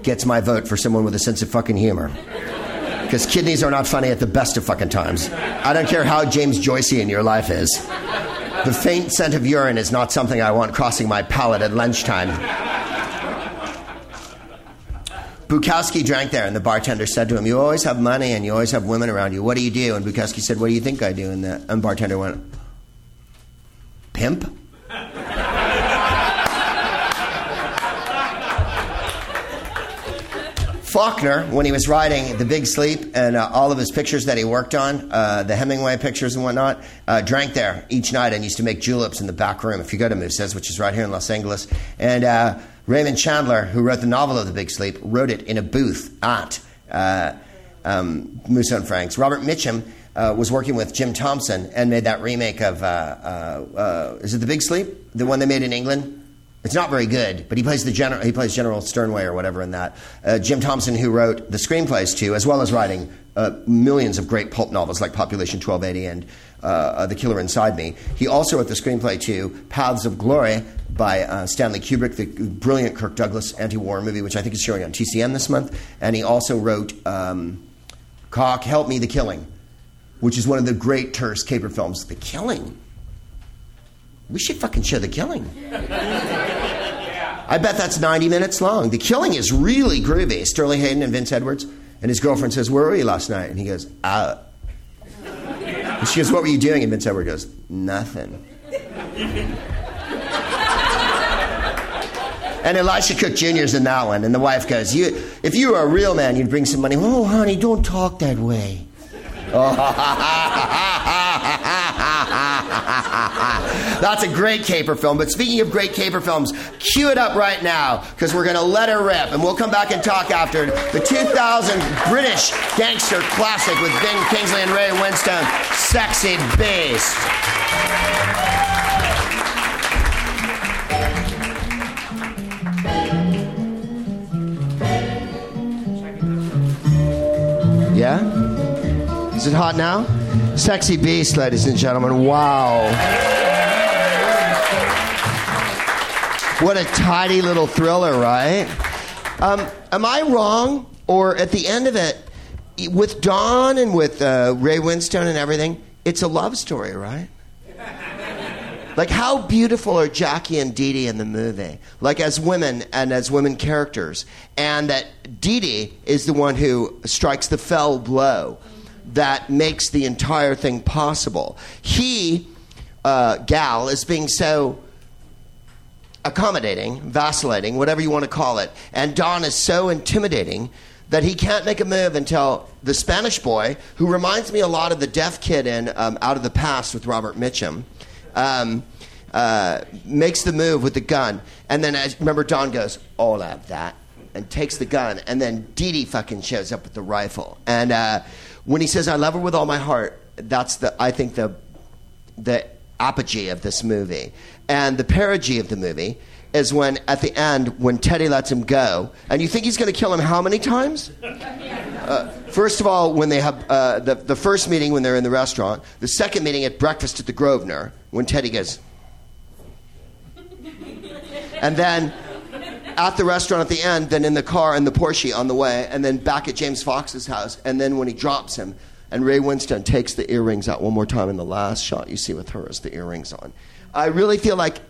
gets my vote for someone with a sense of fucking humor. Because kidneys are not funny at the best of fucking times. I don't care how James Joycey in your life is. The faint scent of urine is not something I want crossing my palate at lunchtime. Bukowski drank there, and the bartender said to him, You always have money and you always have women around you. What do you do? And Bukowski said, What do you think I do? And the and bartender went, Pimp? Faulkner, when he was writing The Big Sleep and uh, all of his pictures that he worked on, uh, the Hemingway pictures and whatnot, uh, drank there each night and used to make juleps in the back room if you go to Musso's, which is right here in Los Angeles. And uh, Raymond Chandler, who wrote the novel of The Big Sleep, wrote it in a booth at uh, um, and Frank's. Robert Mitchum uh, was working with Jim Thompson and made that remake of, is it The Big Sleep? The one they made in England? It's not very good, but he plays the general. He plays General Sternwood or whatever in that. Uh, Jim Thompson, who wrote the screenplays too, as well as writing uh, millions of great pulp novels like Population 1280 and uh, uh, The Killer Inside Me. He also wrote the screenplay to Paths of Glory by uh, Stanley Kubrick, the brilliant Kirk Douglas anti-war movie, which I think is showing on TCM this month. And he also wrote um, Cock, Help Me, The Killing, which is one of the great terse caper films. The Killing. We should fucking show The Killing. I bet that's 90 minutes long. The killing is really groovy. Sterling Hayden and Vince Edwards. And his girlfriend says, Where were you last night? And he goes, Uh. And she goes, What were you doing? And Vince Edwards goes, Nothing. and Elisha Cook Jr.'s in that one. And the wife goes, you, If you were a real man, you'd bring some money. Oh, honey, don't talk that way. That's a great caper film. But speaking of great caper films, cue it up right now because we're going to let her rip. And we'll come back and talk after the 2000 British gangster classic with Ben Kingsley and Ray Winstone, Sexy Beast. Is it hot now? Sexy Beast, ladies and gentlemen. Wow. What a tidy little thriller, right? Um, am I wrong? Or at the end of it, with Don and with uh, Ray Winstone and everything, it's a love story, right? Like, how beautiful are Jackie and Dee Dee in the movie? Like, as women and as women characters. And that Dee Dee is the one who strikes the fell blow that makes the entire thing possible. He, uh, Gal, is being so accommodating, vacillating, whatever you want to call it, and Don is so intimidating that he can't make a move until the Spanish boy, who reminds me a lot of the deaf kid in um, Out of the Past with Robert Mitchum, um, uh, makes the move with the gun. And then, as, remember, Don goes, I'll have that, and takes the gun. And then Dee Dee fucking shows up with the rifle. And uh, when he says, I love her with all my heart, that's the, I think, the, the apogee of this movie. And the perigee of the movie is when, at the end, when Teddy lets him go, and you think he's going to kill him how many times? Uh, first of all, when they have uh, the, the first meeting when they're in the restaurant, the second meeting at breakfast at the Grosvenor, when Teddy goes, and then at the restaurant at the end, then in the car in the Porsche on the way, and then back at James Fox's house, and then when he drops him, and Ray Winstone takes the earrings out one more time in the last shot you see with her is the earrings on. I really feel like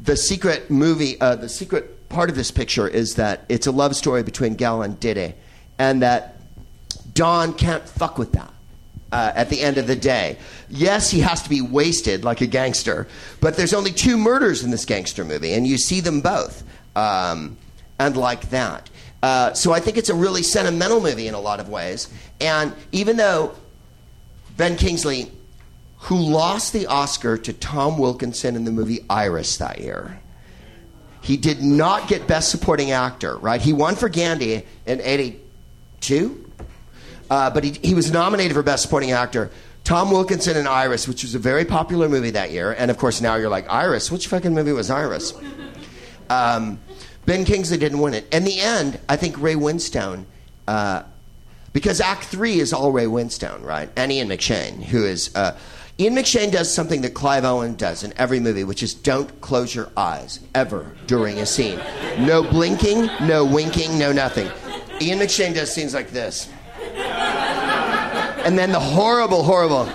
the secret movie, uh, the secret part of this picture is that it's a love story between Gal and Dee Dee, and that Don can't fuck with that. Uh, at the end of the day. Yes, he has to be wasted like a gangster, but there's only two murders in this gangster movie, and you see them both um, and like that. Uh, so I think it's a really sentimental movie in a lot of ways. And even though Ben Kingsley, who lost the Oscar to Tom Wilkinson in the movie Iris that year, he did not get Best Supporting Actor, right? He won for Gandhi in 82, uh, but he, he was nominated for Best Supporting Actor. Tom Wilkinson in Iris, which was a very popular movie that year. And of course, now you're like, Iris? Which fucking movie was Iris? Um, Ben Kingsley didn't win it. In the end, I think Ray Winstone, uh, because Act Three is all Ray Winstone, right? And Ian McShane, who is uh, Ian McShane does something that Clive Owen does in every movie, which is don't close your eyes ever during a scene. No blinking, no winking, no nothing. Ian McShane does scenes like this. And then the horrible, horrible.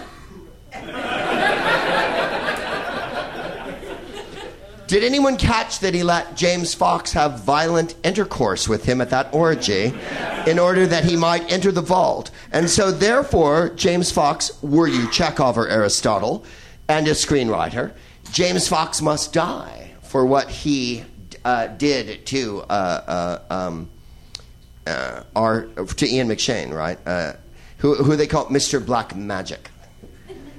Did anyone catch that he let James Fox have violent intercourse with him at that orgy in order that he might enter the vault? And so, therefore, James Fox, were you Chekhov or Aristotle and a screenwriter, James Fox must die for what he uh, did to uh, uh, um, uh, our, to Ian McShane, right? Uh, who, who they call Mr. Black Magic.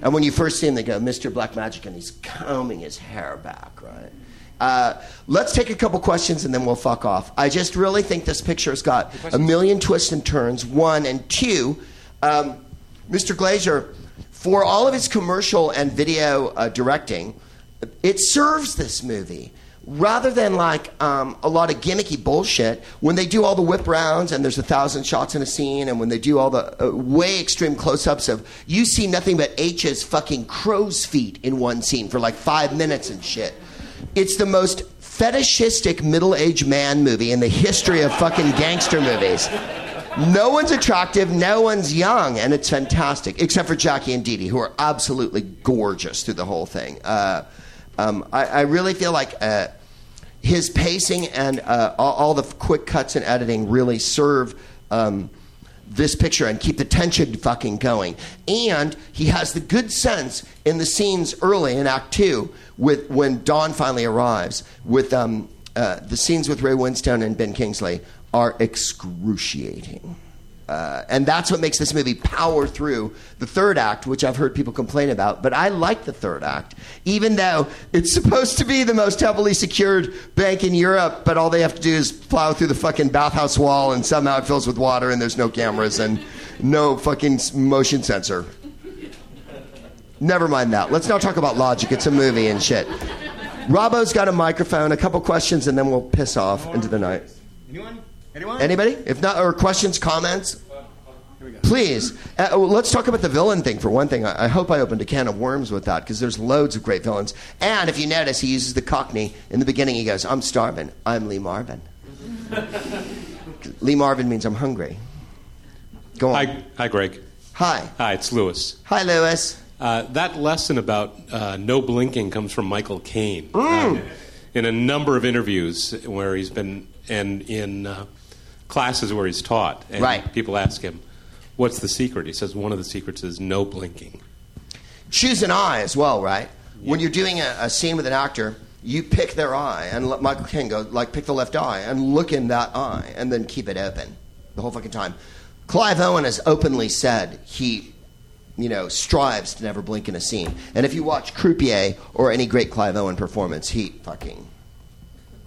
And when you first see him, they go, Mr. Black Magic, and he's combing his hair back, right? Uh, let's take a couple questions and then we'll fuck off. I just really think this picture's got a million twists and turns. One and two, um, Mr. Glazer, for all of his commercial and video uh, directing, it serves this movie rather than like um, a lot of gimmicky bullshit, when they do all the whip rounds and there's a thousand shots in a scene, and when they do all the uh, way extreme close ups of, you see nothing but H's fucking crow's feet in one scene for like five minutes and shit. It's the most fetishistic middle aged man movie in the history of fucking gangster movies. No one's attractive, no one's young, and it's fantastic, except for Jackie and Dee Dee, who are absolutely gorgeous through the whole thing. Uh, um, I, I, really feel like uh, his pacing and uh, all, all, the quick cuts and editing really serve um, this picture and keep the tension fucking going. And he has the good sense in the scenes early in Act Two with when Don finally arrives. With um, uh, the scenes with Ray Winstone and Ben Kingsley are excruciating. Uh, and that's what makes this movie power through the third act, which I've heard people complain about. But I like the third act, even though it's supposed to be the most heavily secured bank in Europe. But all they have to do is plow through the fucking bathhouse wall, and somehow it fills with water, and there's no cameras and no fucking motion sensor. Never mind that. Let's not talk about logic. It's a movie and shit. Robbo's got a microphone. A couple questions, and then we'll piss off into the night. Anyone? Anyone? Anybody? If not, or questions, comments? Please, uh, let's talk about the villain thing for one thing. I, I hope I opened a can of worms with that because there's loads of great villains. And if you notice, he uses the Cockney in the beginning. He goes, "I'm starving. I'm Lee Marvin." Lee Marvin means I'm hungry. Go on. Hi, hi, Greg. Hi. Hi, it's Lewis. Hi, Lewis. Uh, that lesson about uh, no blinking comes from Michael Caine. Mm. Um, in a number of interviews where he's been, and in uh, classes where he's taught, and right. people ask him, "What's the secret?" He says, "One of the secrets is no blinking." Choose an eye as well, right? Yeah. When you're doing a, a, scene with an actor, you pick their eye, and let Michael Caine go like pick the left eye and look in that eye, and then keep it open the whole fucking time. Clive Owen has openly said he you know, strives to never blink in a scene. And if you watch Croupier or any great Clive Owen performance, he fucking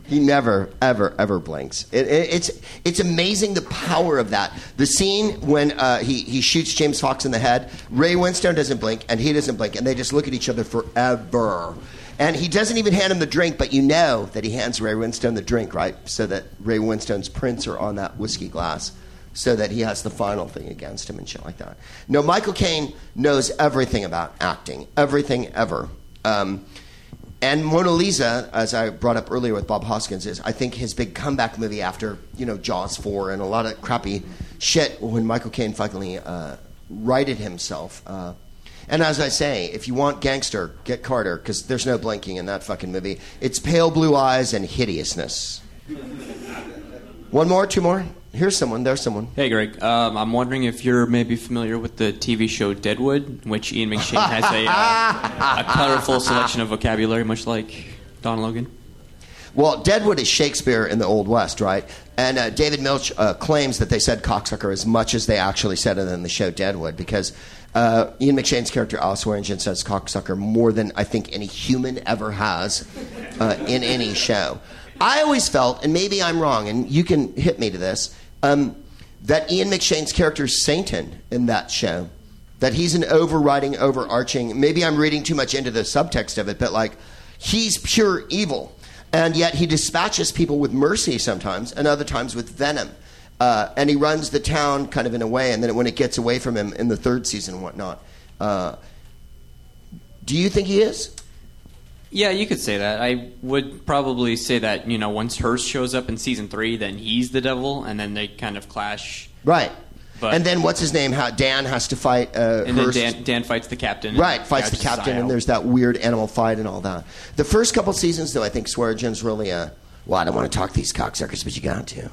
he never, ever, ever blinks. It, it, it's it's amazing the power of that. The scene when uh, he he shoots James Fox in the head. Ray Winstone doesn't blink, and he doesn't blink, and they just look at each other forever. And he doesn't even hand him the drink, but you know that he hands Ray Winstone the drink, right? So that Ray Winstone's prints are on that whiskey glass, so that he has the final thing against him and shit like that. No, Michael Caine knows everything about acting, everything ever. Um, and Mona Lisa, as I brought up earlier with Bob Hoskins, is I think his big comeback movie after you know Jaws four and a lot of crappy shit when Michael Caine finally uh, righted himself. Uh, and as I say, if you want gangster, get Carter because there's no blinking in that fucking movie. It's pale blue eyes and hideousness. One more, two more. Here's someone. There's someone. Hey, Greg. Um, I'm wondering if you're maybe familiar with the TV show Deadwood, in which Ian McShane has a, uh, a colorful selection of vocabulary, much like Don Logan. Well, Deadwood is Shakespeare in the Old West, right? And uh, David Milch uh, claims that they said cocksucker as much as they actually said it in the show Deadwood because uh, Ian McShane's character, Al Swearengen, says cocksucker more than I think any human ever has uh, in any show. I always felt, and maybe I'm wrong, and you can hit me to this, um, that Ian McShane's character Satan in that show. That he's an overriding, overarching. Maybe I'm reading too much into the subtext of it, but like he's pure evil, and yet he dispatches people with mercy sometimes, and other times with venom. Uh, and he runs the town kind of in a way, and then when it gets away from him in the third season and whatnot, uh, Do you think he is? Yeah, you could say that. I would probably say that you know once Hearst shows up in season three, then he's the devil, and then they kind of clash. Right. But- and then what's his name? How Dan has to fight uh, And then Dan, Dan fights the captain. Right, fights the captain, eye and there's that weird animal fight and all that. The first couple seasons, though, I think Swearengen's really a. Well, I don't want to talk to these cocksuckers, but you got to.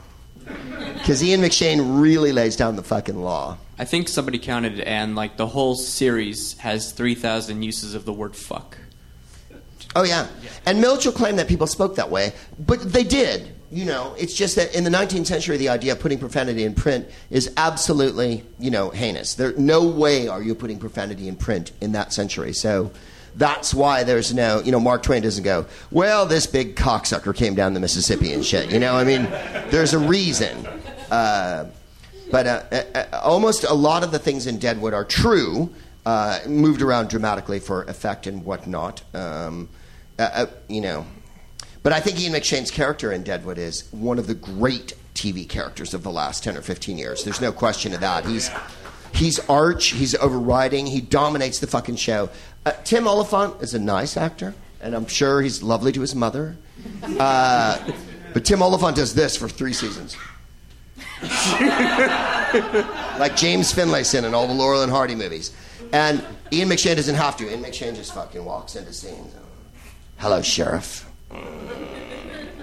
Because Ian McShane really lays down the fucking law. I think somebody counted, and like the whole series has three thousand uses of the word "fuck." Oh yeah. And Milch will claim that people spoke that way, but they did. You know, it's just that in the 19th century, the idea of putting profanity in print is absolutely, you know, heinous. There, no way are you putting profanity in print in that century. So that's why there's no, you know, Mark Twain doesn't go, well, this big cocksucker came down the Mississippi and shit. You know, I mean, there's a reason. Uh, but uh, uh, uh, almost a lot of the things in Deadwood are true, uh, moved around dramatically for effect and whatnot. Um, uh, uh, you know, but I think Ian McShane's character in Deadwood is one of the great TV characters of the last ten or fifteen years. There's no question of that. He's he's arch. He's overriding. He dominates the fucking show. Uh, Tim Olyphant is a nice actor, and I'm sure he's lovely to his mother. Uh, but Tim Olyphant does this for three seasons. like James Finlayson in all the Laurel and Hardy movies. And Ian McShane doesn't have to. Ian McShane just fucking walks into scenes. Hello, Sheriff.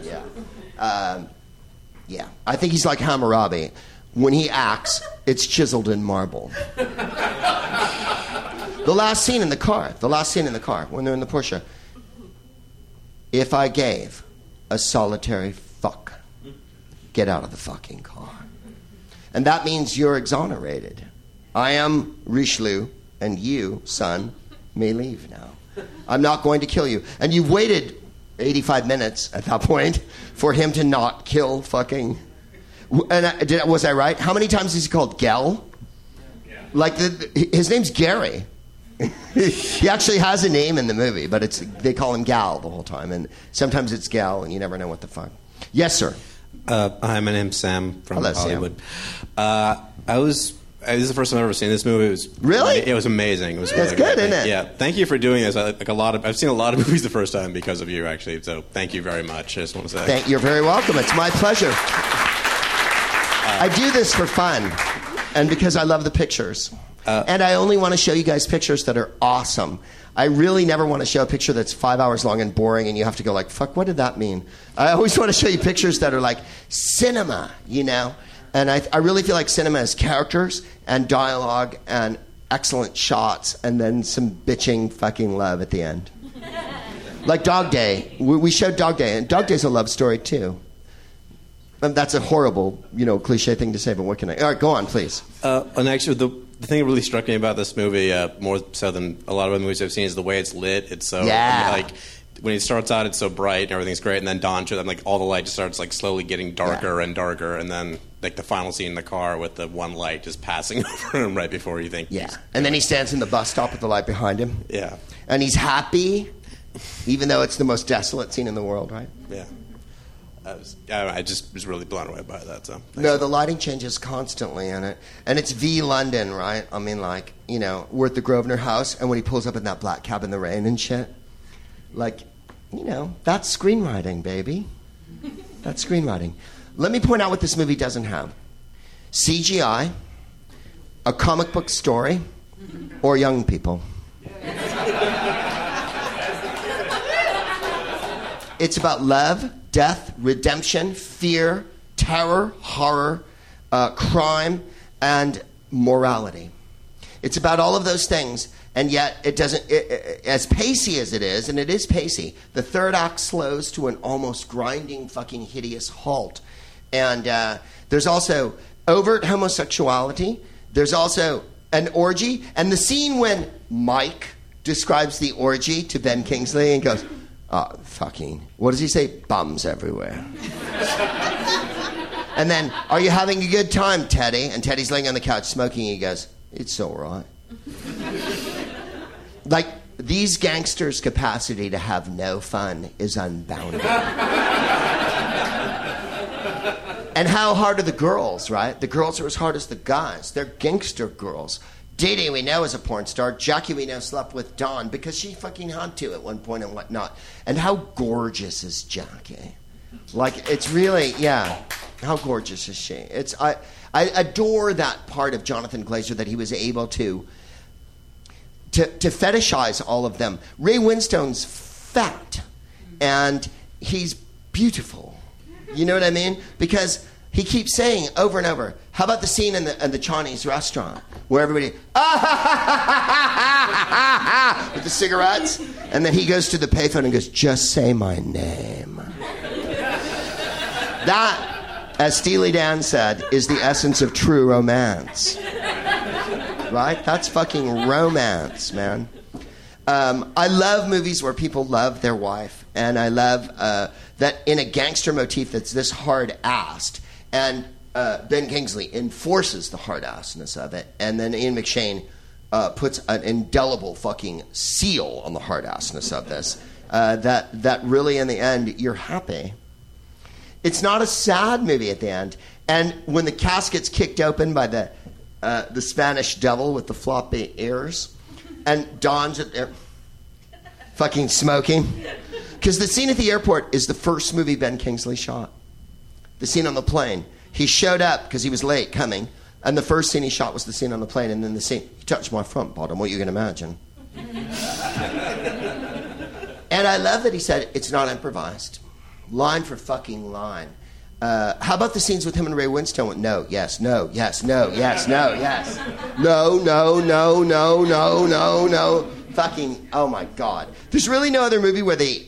Yeah. Um, yeah. I think he's like Hammurabi. When he acts, it's chiseled in marble. the last scene in the car, the last scene in the car, when they're in the Porsche. If I gave a solitary fuck, get out of the fucking car. And that means you're exonerated. I am Richelieu, and you, son, may leave now. I'm not going to kill you. And you've waited 85 minutes at that point for him to not kill fucking. And I, did, was I right? How many times is he called Gel? Like the, his name's Gary. he actually has a name in the movie, but it's they call him Gal the whole time, and sometimes it's Gal, and you never know what the fuck. Yes, sir. Uh, hi, my name's Sam from Hello, Sam. Hollywood. Uh, I was. Uh, This is the first time I've ever seen this movie. It was Really? It was amazing. It was That's really good, great. isn't it? Yeah. Thank you for doing this. I, like a lot of. I've seen a lot of movies the first time because of you, actually. So thank you very much. I just want to say. Thank, you're very welcome. It's my pleasure. I do this for fun and because I love the pictures. and I only want to show you guys pictures that are awesome. I really never want to show a picture that's five hours long and boring and you have to go like, fuck, what did that mean? I always want to show you pictures that are like cinema, you know? And I, I really feel like cinema is characters and dialogue and excellent shots and then some bitching fucking love at the end. Like Dog Day. We we showed Dog Day, and Dog Day's a love story too. And that's a horrible, you know, cliche thing to say, but what can I? All right, go on, please. Uh, and actually, the, the thing that really struck me about this movie, uh, more so than a lot of other movies I've seen, is the way it's lit. It's so Yeah. like when it starts out, it's so bright and everything's great, and then Don shows, and like all the light just starts like slowly getting darker and darker, and then like the final scene in the car with the one light just passing over him right before you think, Yeah. And then he stands in the bus stop with the light behind him, yeah, and he's happy, even though it's the most desolate scene in the world, right? yeah. I, was, I, I just was really blown away by that. So No, the lighting changes constantly in it. And it's V London, right? I mean, like, you know, we're at the Grosvenor house, and when he pulls up in that black cab in the rain and shit, like, you know, that's screenwriting, baby. That's screenwriting. Let me point out what this movie doesn't have CGI, a comic book story, or young people. It's about love, death, redemption, fear, terror, horror, uh, crime, and morality. It's about all of those things, and yet it doesn't. It, it- as pacey as it is, and it is pacey, the third act slows to an almost grinding, fucking hideous halt. And uh, there's also overt homosexuality. There's also an orgy, and the scene when Mike describes the orgy to Ben Kingsley and goes, "Oh, fucking, what does he say? Bums everywhere." And then, are you having a good time, Teddy? And Teddy's laying on the couch smoking. He goes, It's all right. Like, these gangsters' capacity to have no fun is unbounded. and how hard are the girls, right? The girls are as hard as the guys. They're gangster girls. Dee Dee, we know, is a porn star. Jackie, we know, slept with Don because she fucking had to at one point and whatnot. And how gorgeous is Jackie? Like, it's really, yeah. How gorgeous is she? It's I, I adore that part of Jonathan Glazer that he was able to, to, to fetishize all of them. Ray Winstone's fat, and he's beautiful. You know what I mean? Because he keeps saying over and over, how about the scene in the, in the Chinese restaurant where everybody, with the cigarettes? And then he goes to the payphone and goes, just say my name. That, as Steely Dan said, is the essence of true romance. Right? That's fucking romance, man. Um, I love movies where people love their wife, and I love uh, that in a gangster motif that's this hard assed. And uh, Ben Kingsley enforces the hard assness of it, and then Ian McShane uh, puts an indelible fucking seal on the hard assness of this. Uh, that that really, in the end, you're happy. It's not a sad movie at the end, and when the casket's kicked open by the uh, the Spanish devil with the floppy ears, and Don's at there, fucking smoking, because the scene at the airport is the first movie Ben Kingsley shot. The scene on the plane. He showed up because he was late coming, and the first scene he shot was the scene on the plane, and then the scene he touched my front bottom. What you can imagine. and I love that he said it's not improvised, line for fucking line. Uh, how about the scenes with him and Ray Winstone? No, yes, no, yes, no, yes, no, yes. No, no, no, no, no, no, no. Fucking, oh my God. There's really no other movie where the,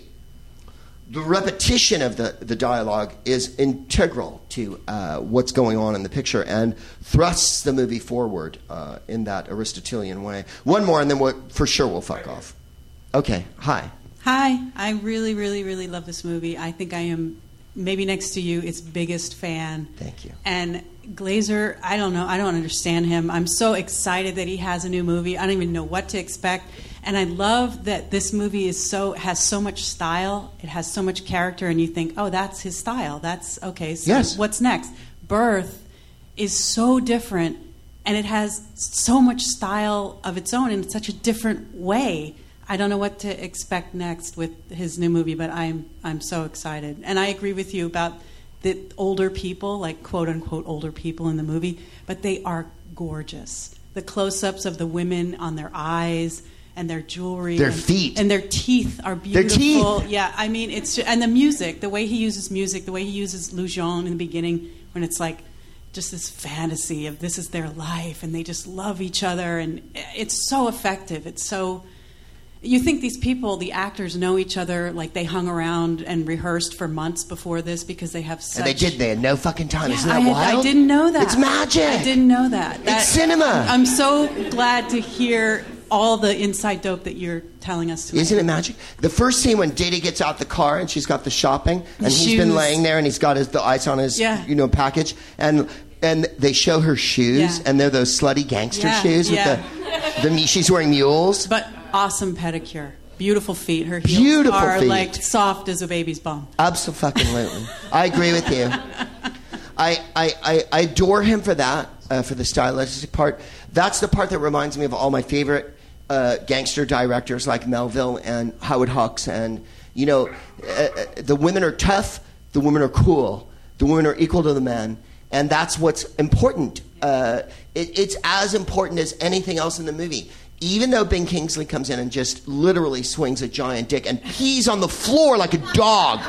the repetition of the, the dialogue is integral to uh, what's going on in the picture and thrusts the movie forward uh, in that Aristotelian way. One more, and then we'll, for sure we'll fuck off. Okay, hi. Hi, I really, really, really love this movie. I think I am maybe next to you its biggest fan. Thank you. And Glazer, I don't know, I don't understand him. I'm so excited that he has a new movie. I don't even know what to expect. And I love that this movie is so has so much style. It has so much character, and you think, oh, that's his style. That's okay. So Yes. what's next? Birth is so different, and it has so much style of its own in such a different way. I don't know what to expect next with his new movie, but I'm I'm so excited. And I agree with you about the older people, like quote unquote older people in the movie, but they are gorgeous. The close-ups of the women on their eyes and their jewelry, Their and, feet. and their teeth are Their beautiful. teeth. Yeah, I mean it's and the music, the way he uses music, the way he uses Lujon in the beginning when it's like just this fantasy of this is their life and they just love each other and eh, it's so effective. It's so you think these people, the actors, know each other like they hung around and rehearsed for months before this because they have such. And they did. They had no fucking time. Yeah, Isn't that I, wild? I didn't know that. It's magic. I didn't know that. That- cinema. I'm so glad to hear all the inside dope that you're telling us tonight. Isn't it magic? The first scene when Dee Dee gets out the car and she's got the shopping and he's been laying there and he's got his, the ice on his Yeah. you know package and and they show her shoes Yeah. and they're those slutty gangster Yeah, shoes with the the she's wearing mules. But awesome pedicure. Beautiful feet. Her heels Beautiful are feet. like soft as a baby's bum. Absolutely. I agree with you. I, I, I, I adore him for that, uh, for the stylistic part. That's the part that reminds me of all my favorite uh, gangster directors like Melville and Howard Hawks. And, you know, uh, uh, the women are tough, the women are cool, the women are equal to the men. And that's what's important. Uh, it, it's as important as anything else in the movie. Even though Ben Kingsley comes in and just literally swings a giant dick and pees on the floor like a dog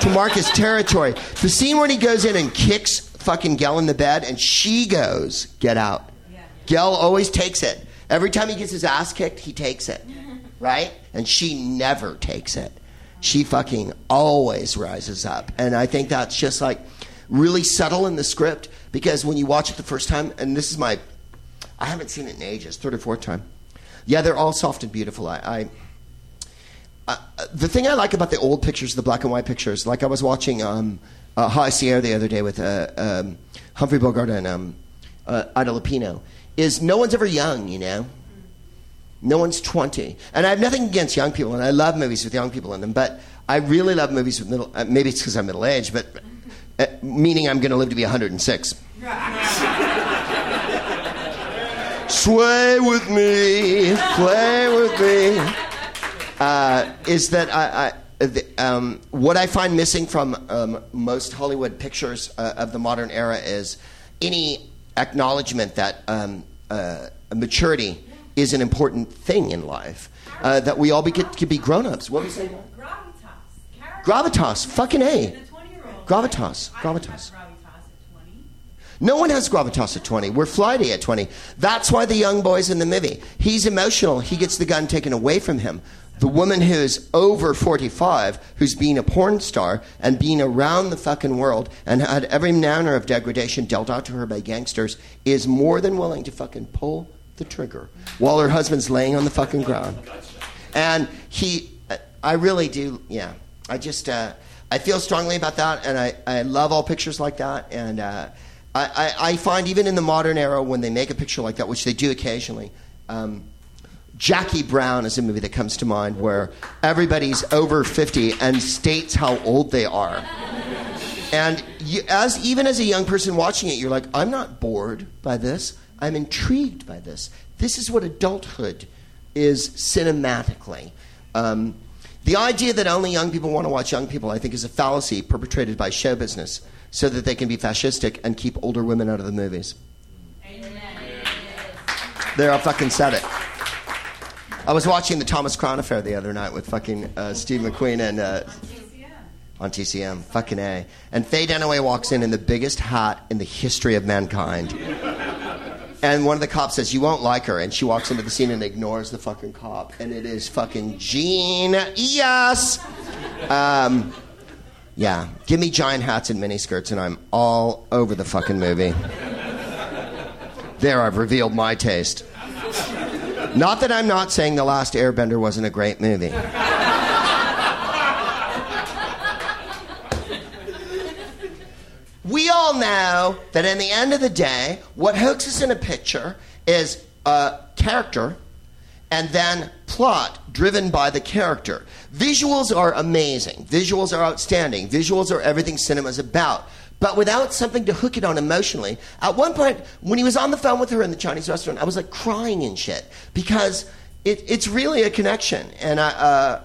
to mark his territory. The scene when he goes in and kicks fucking Gel in the bed and she goes, get out. Gel always takes it. Every time he gets his ass kicked, he takes it. Right? And she never takes it. She fucking always rises up. And I think that's just like really subtle in the script because when you watch it the first time, and this is my, I haven't seen it in ages, third or fourth time. Yeah, they're all soft and beautiful. I, I uh, the thing I like about the old pictures, the black and white pictures, like I was watching um, uh, High Sierra the other day with uh, um, Humphrey Bogart and um, uh, Ida Lupino, is no one's ever young, you know? No one's 20. And I have nothing against young people, and I love movies with young people in them, but I really love movies with middle, uh, maybe it's because I'm middle aged, but uh, meaning I'm going to live to be 106. sway with me, play with me, uh, is that I, I the, um, what I find missing from um, most Hollywood pictures uh, of the modern era is any acknowledgement that um, uh, maturity is an important thing in life. Uh, that we all be, could be grown ups. What was saying? Gravitas. Gravitas. Fucking A. The 20-year-old. Gravitas. Gravitas. Gravitas at 20. No one has gravitas at 20. We're flighty at 20. That's why the young boy's in the movie. He's emotional. He gets the gun taken away from him. The woman who's over 45, who's been a porn star and been around the fucking world and had every manner of degradation dealt out to her by gangsters, is more than willing to fucking pull the trigger while her husband's laying on the fucking ground. And he, I really do, yeah. I just, uh, I feel strongly about that, and I, I love all pictures like that. And uh, I, I, I find even in the modern era, when they make a picture like that, which they do occasionally, um, Jackie Brown is a movie that comes to mind where everybody's over 50 and states how old they are. And you, as even as a young person watching it, you're like, I'm not bored by this. I'm intrigued by this. This is what adulthood is cinematically. Um, the idea that only young people want to watch young people, I think, is a fallacy perpetrated by show business so that they can be fascistic and keep older women out of the movies. There, I fucking said it. I was watching the Thomas Crown Affair the other night with fucking uh, Steve McQueen and uh, on TCM, fucking a. And Faye Dunaway walks in in the biggest hat in the history of mankind. And one of the cops says, "You won't like her," and she walks into the scene and ignores the fucking cop, and it is fucking Gene. Yes. Um, yeah, give me giant hats and miniskirts, and I'm all over the fucking movie. There, I've revealed my taste. Not that I'm not saying The Last Airbender wasn't a great movie. we all know that in the end of the day, what hooks us in a picture is a character and then plot driven by the character. Visuals are amazing. Visuals are outstanding. Visuals are everything cinema is about. But without something to hook it on emotionally, at one point, when he was on the phone with her in the Chinese restaurant, I was like crying and shit because it, it's really a connection. And I, uh,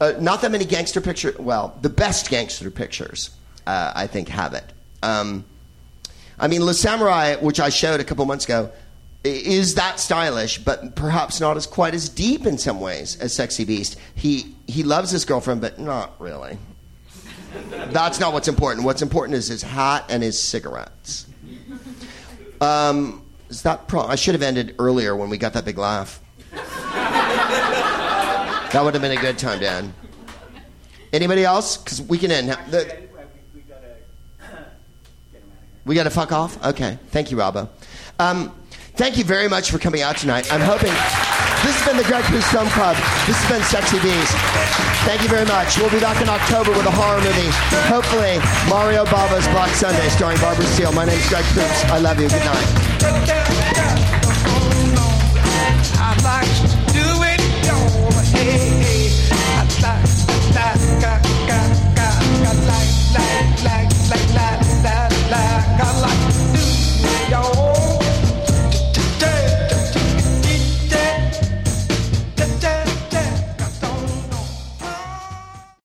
uh, not that many gangster pictures, well, the best gangster pictures, uh, I think, have it. Um, I mean, Le Samouraï, which I showed a couple months ago, is that stylish, but perhaps not as quite as deep in some ways as Sexy Beast. He he loves his girlfriend, but not really. That's not what's important. What's important is his hat and his cigarettes. Um, is that pro- I should have ended earlier when we got that big laugh. that would have been a good time end. Anybody else? Because we can end. The, we got to fuck off? Okay. Thank you, Robbo. Um, thank you very much for coming out tonight. I'm hoping. This has been the Greg Proops Film Club. This has been Sexy Beast. Thank you very much. We'll be back in October with a horror movie. Hopefully, Mario Bava's Black Sunday, starring Barbara Steele. My name's Greg Proops. I love you. Good night.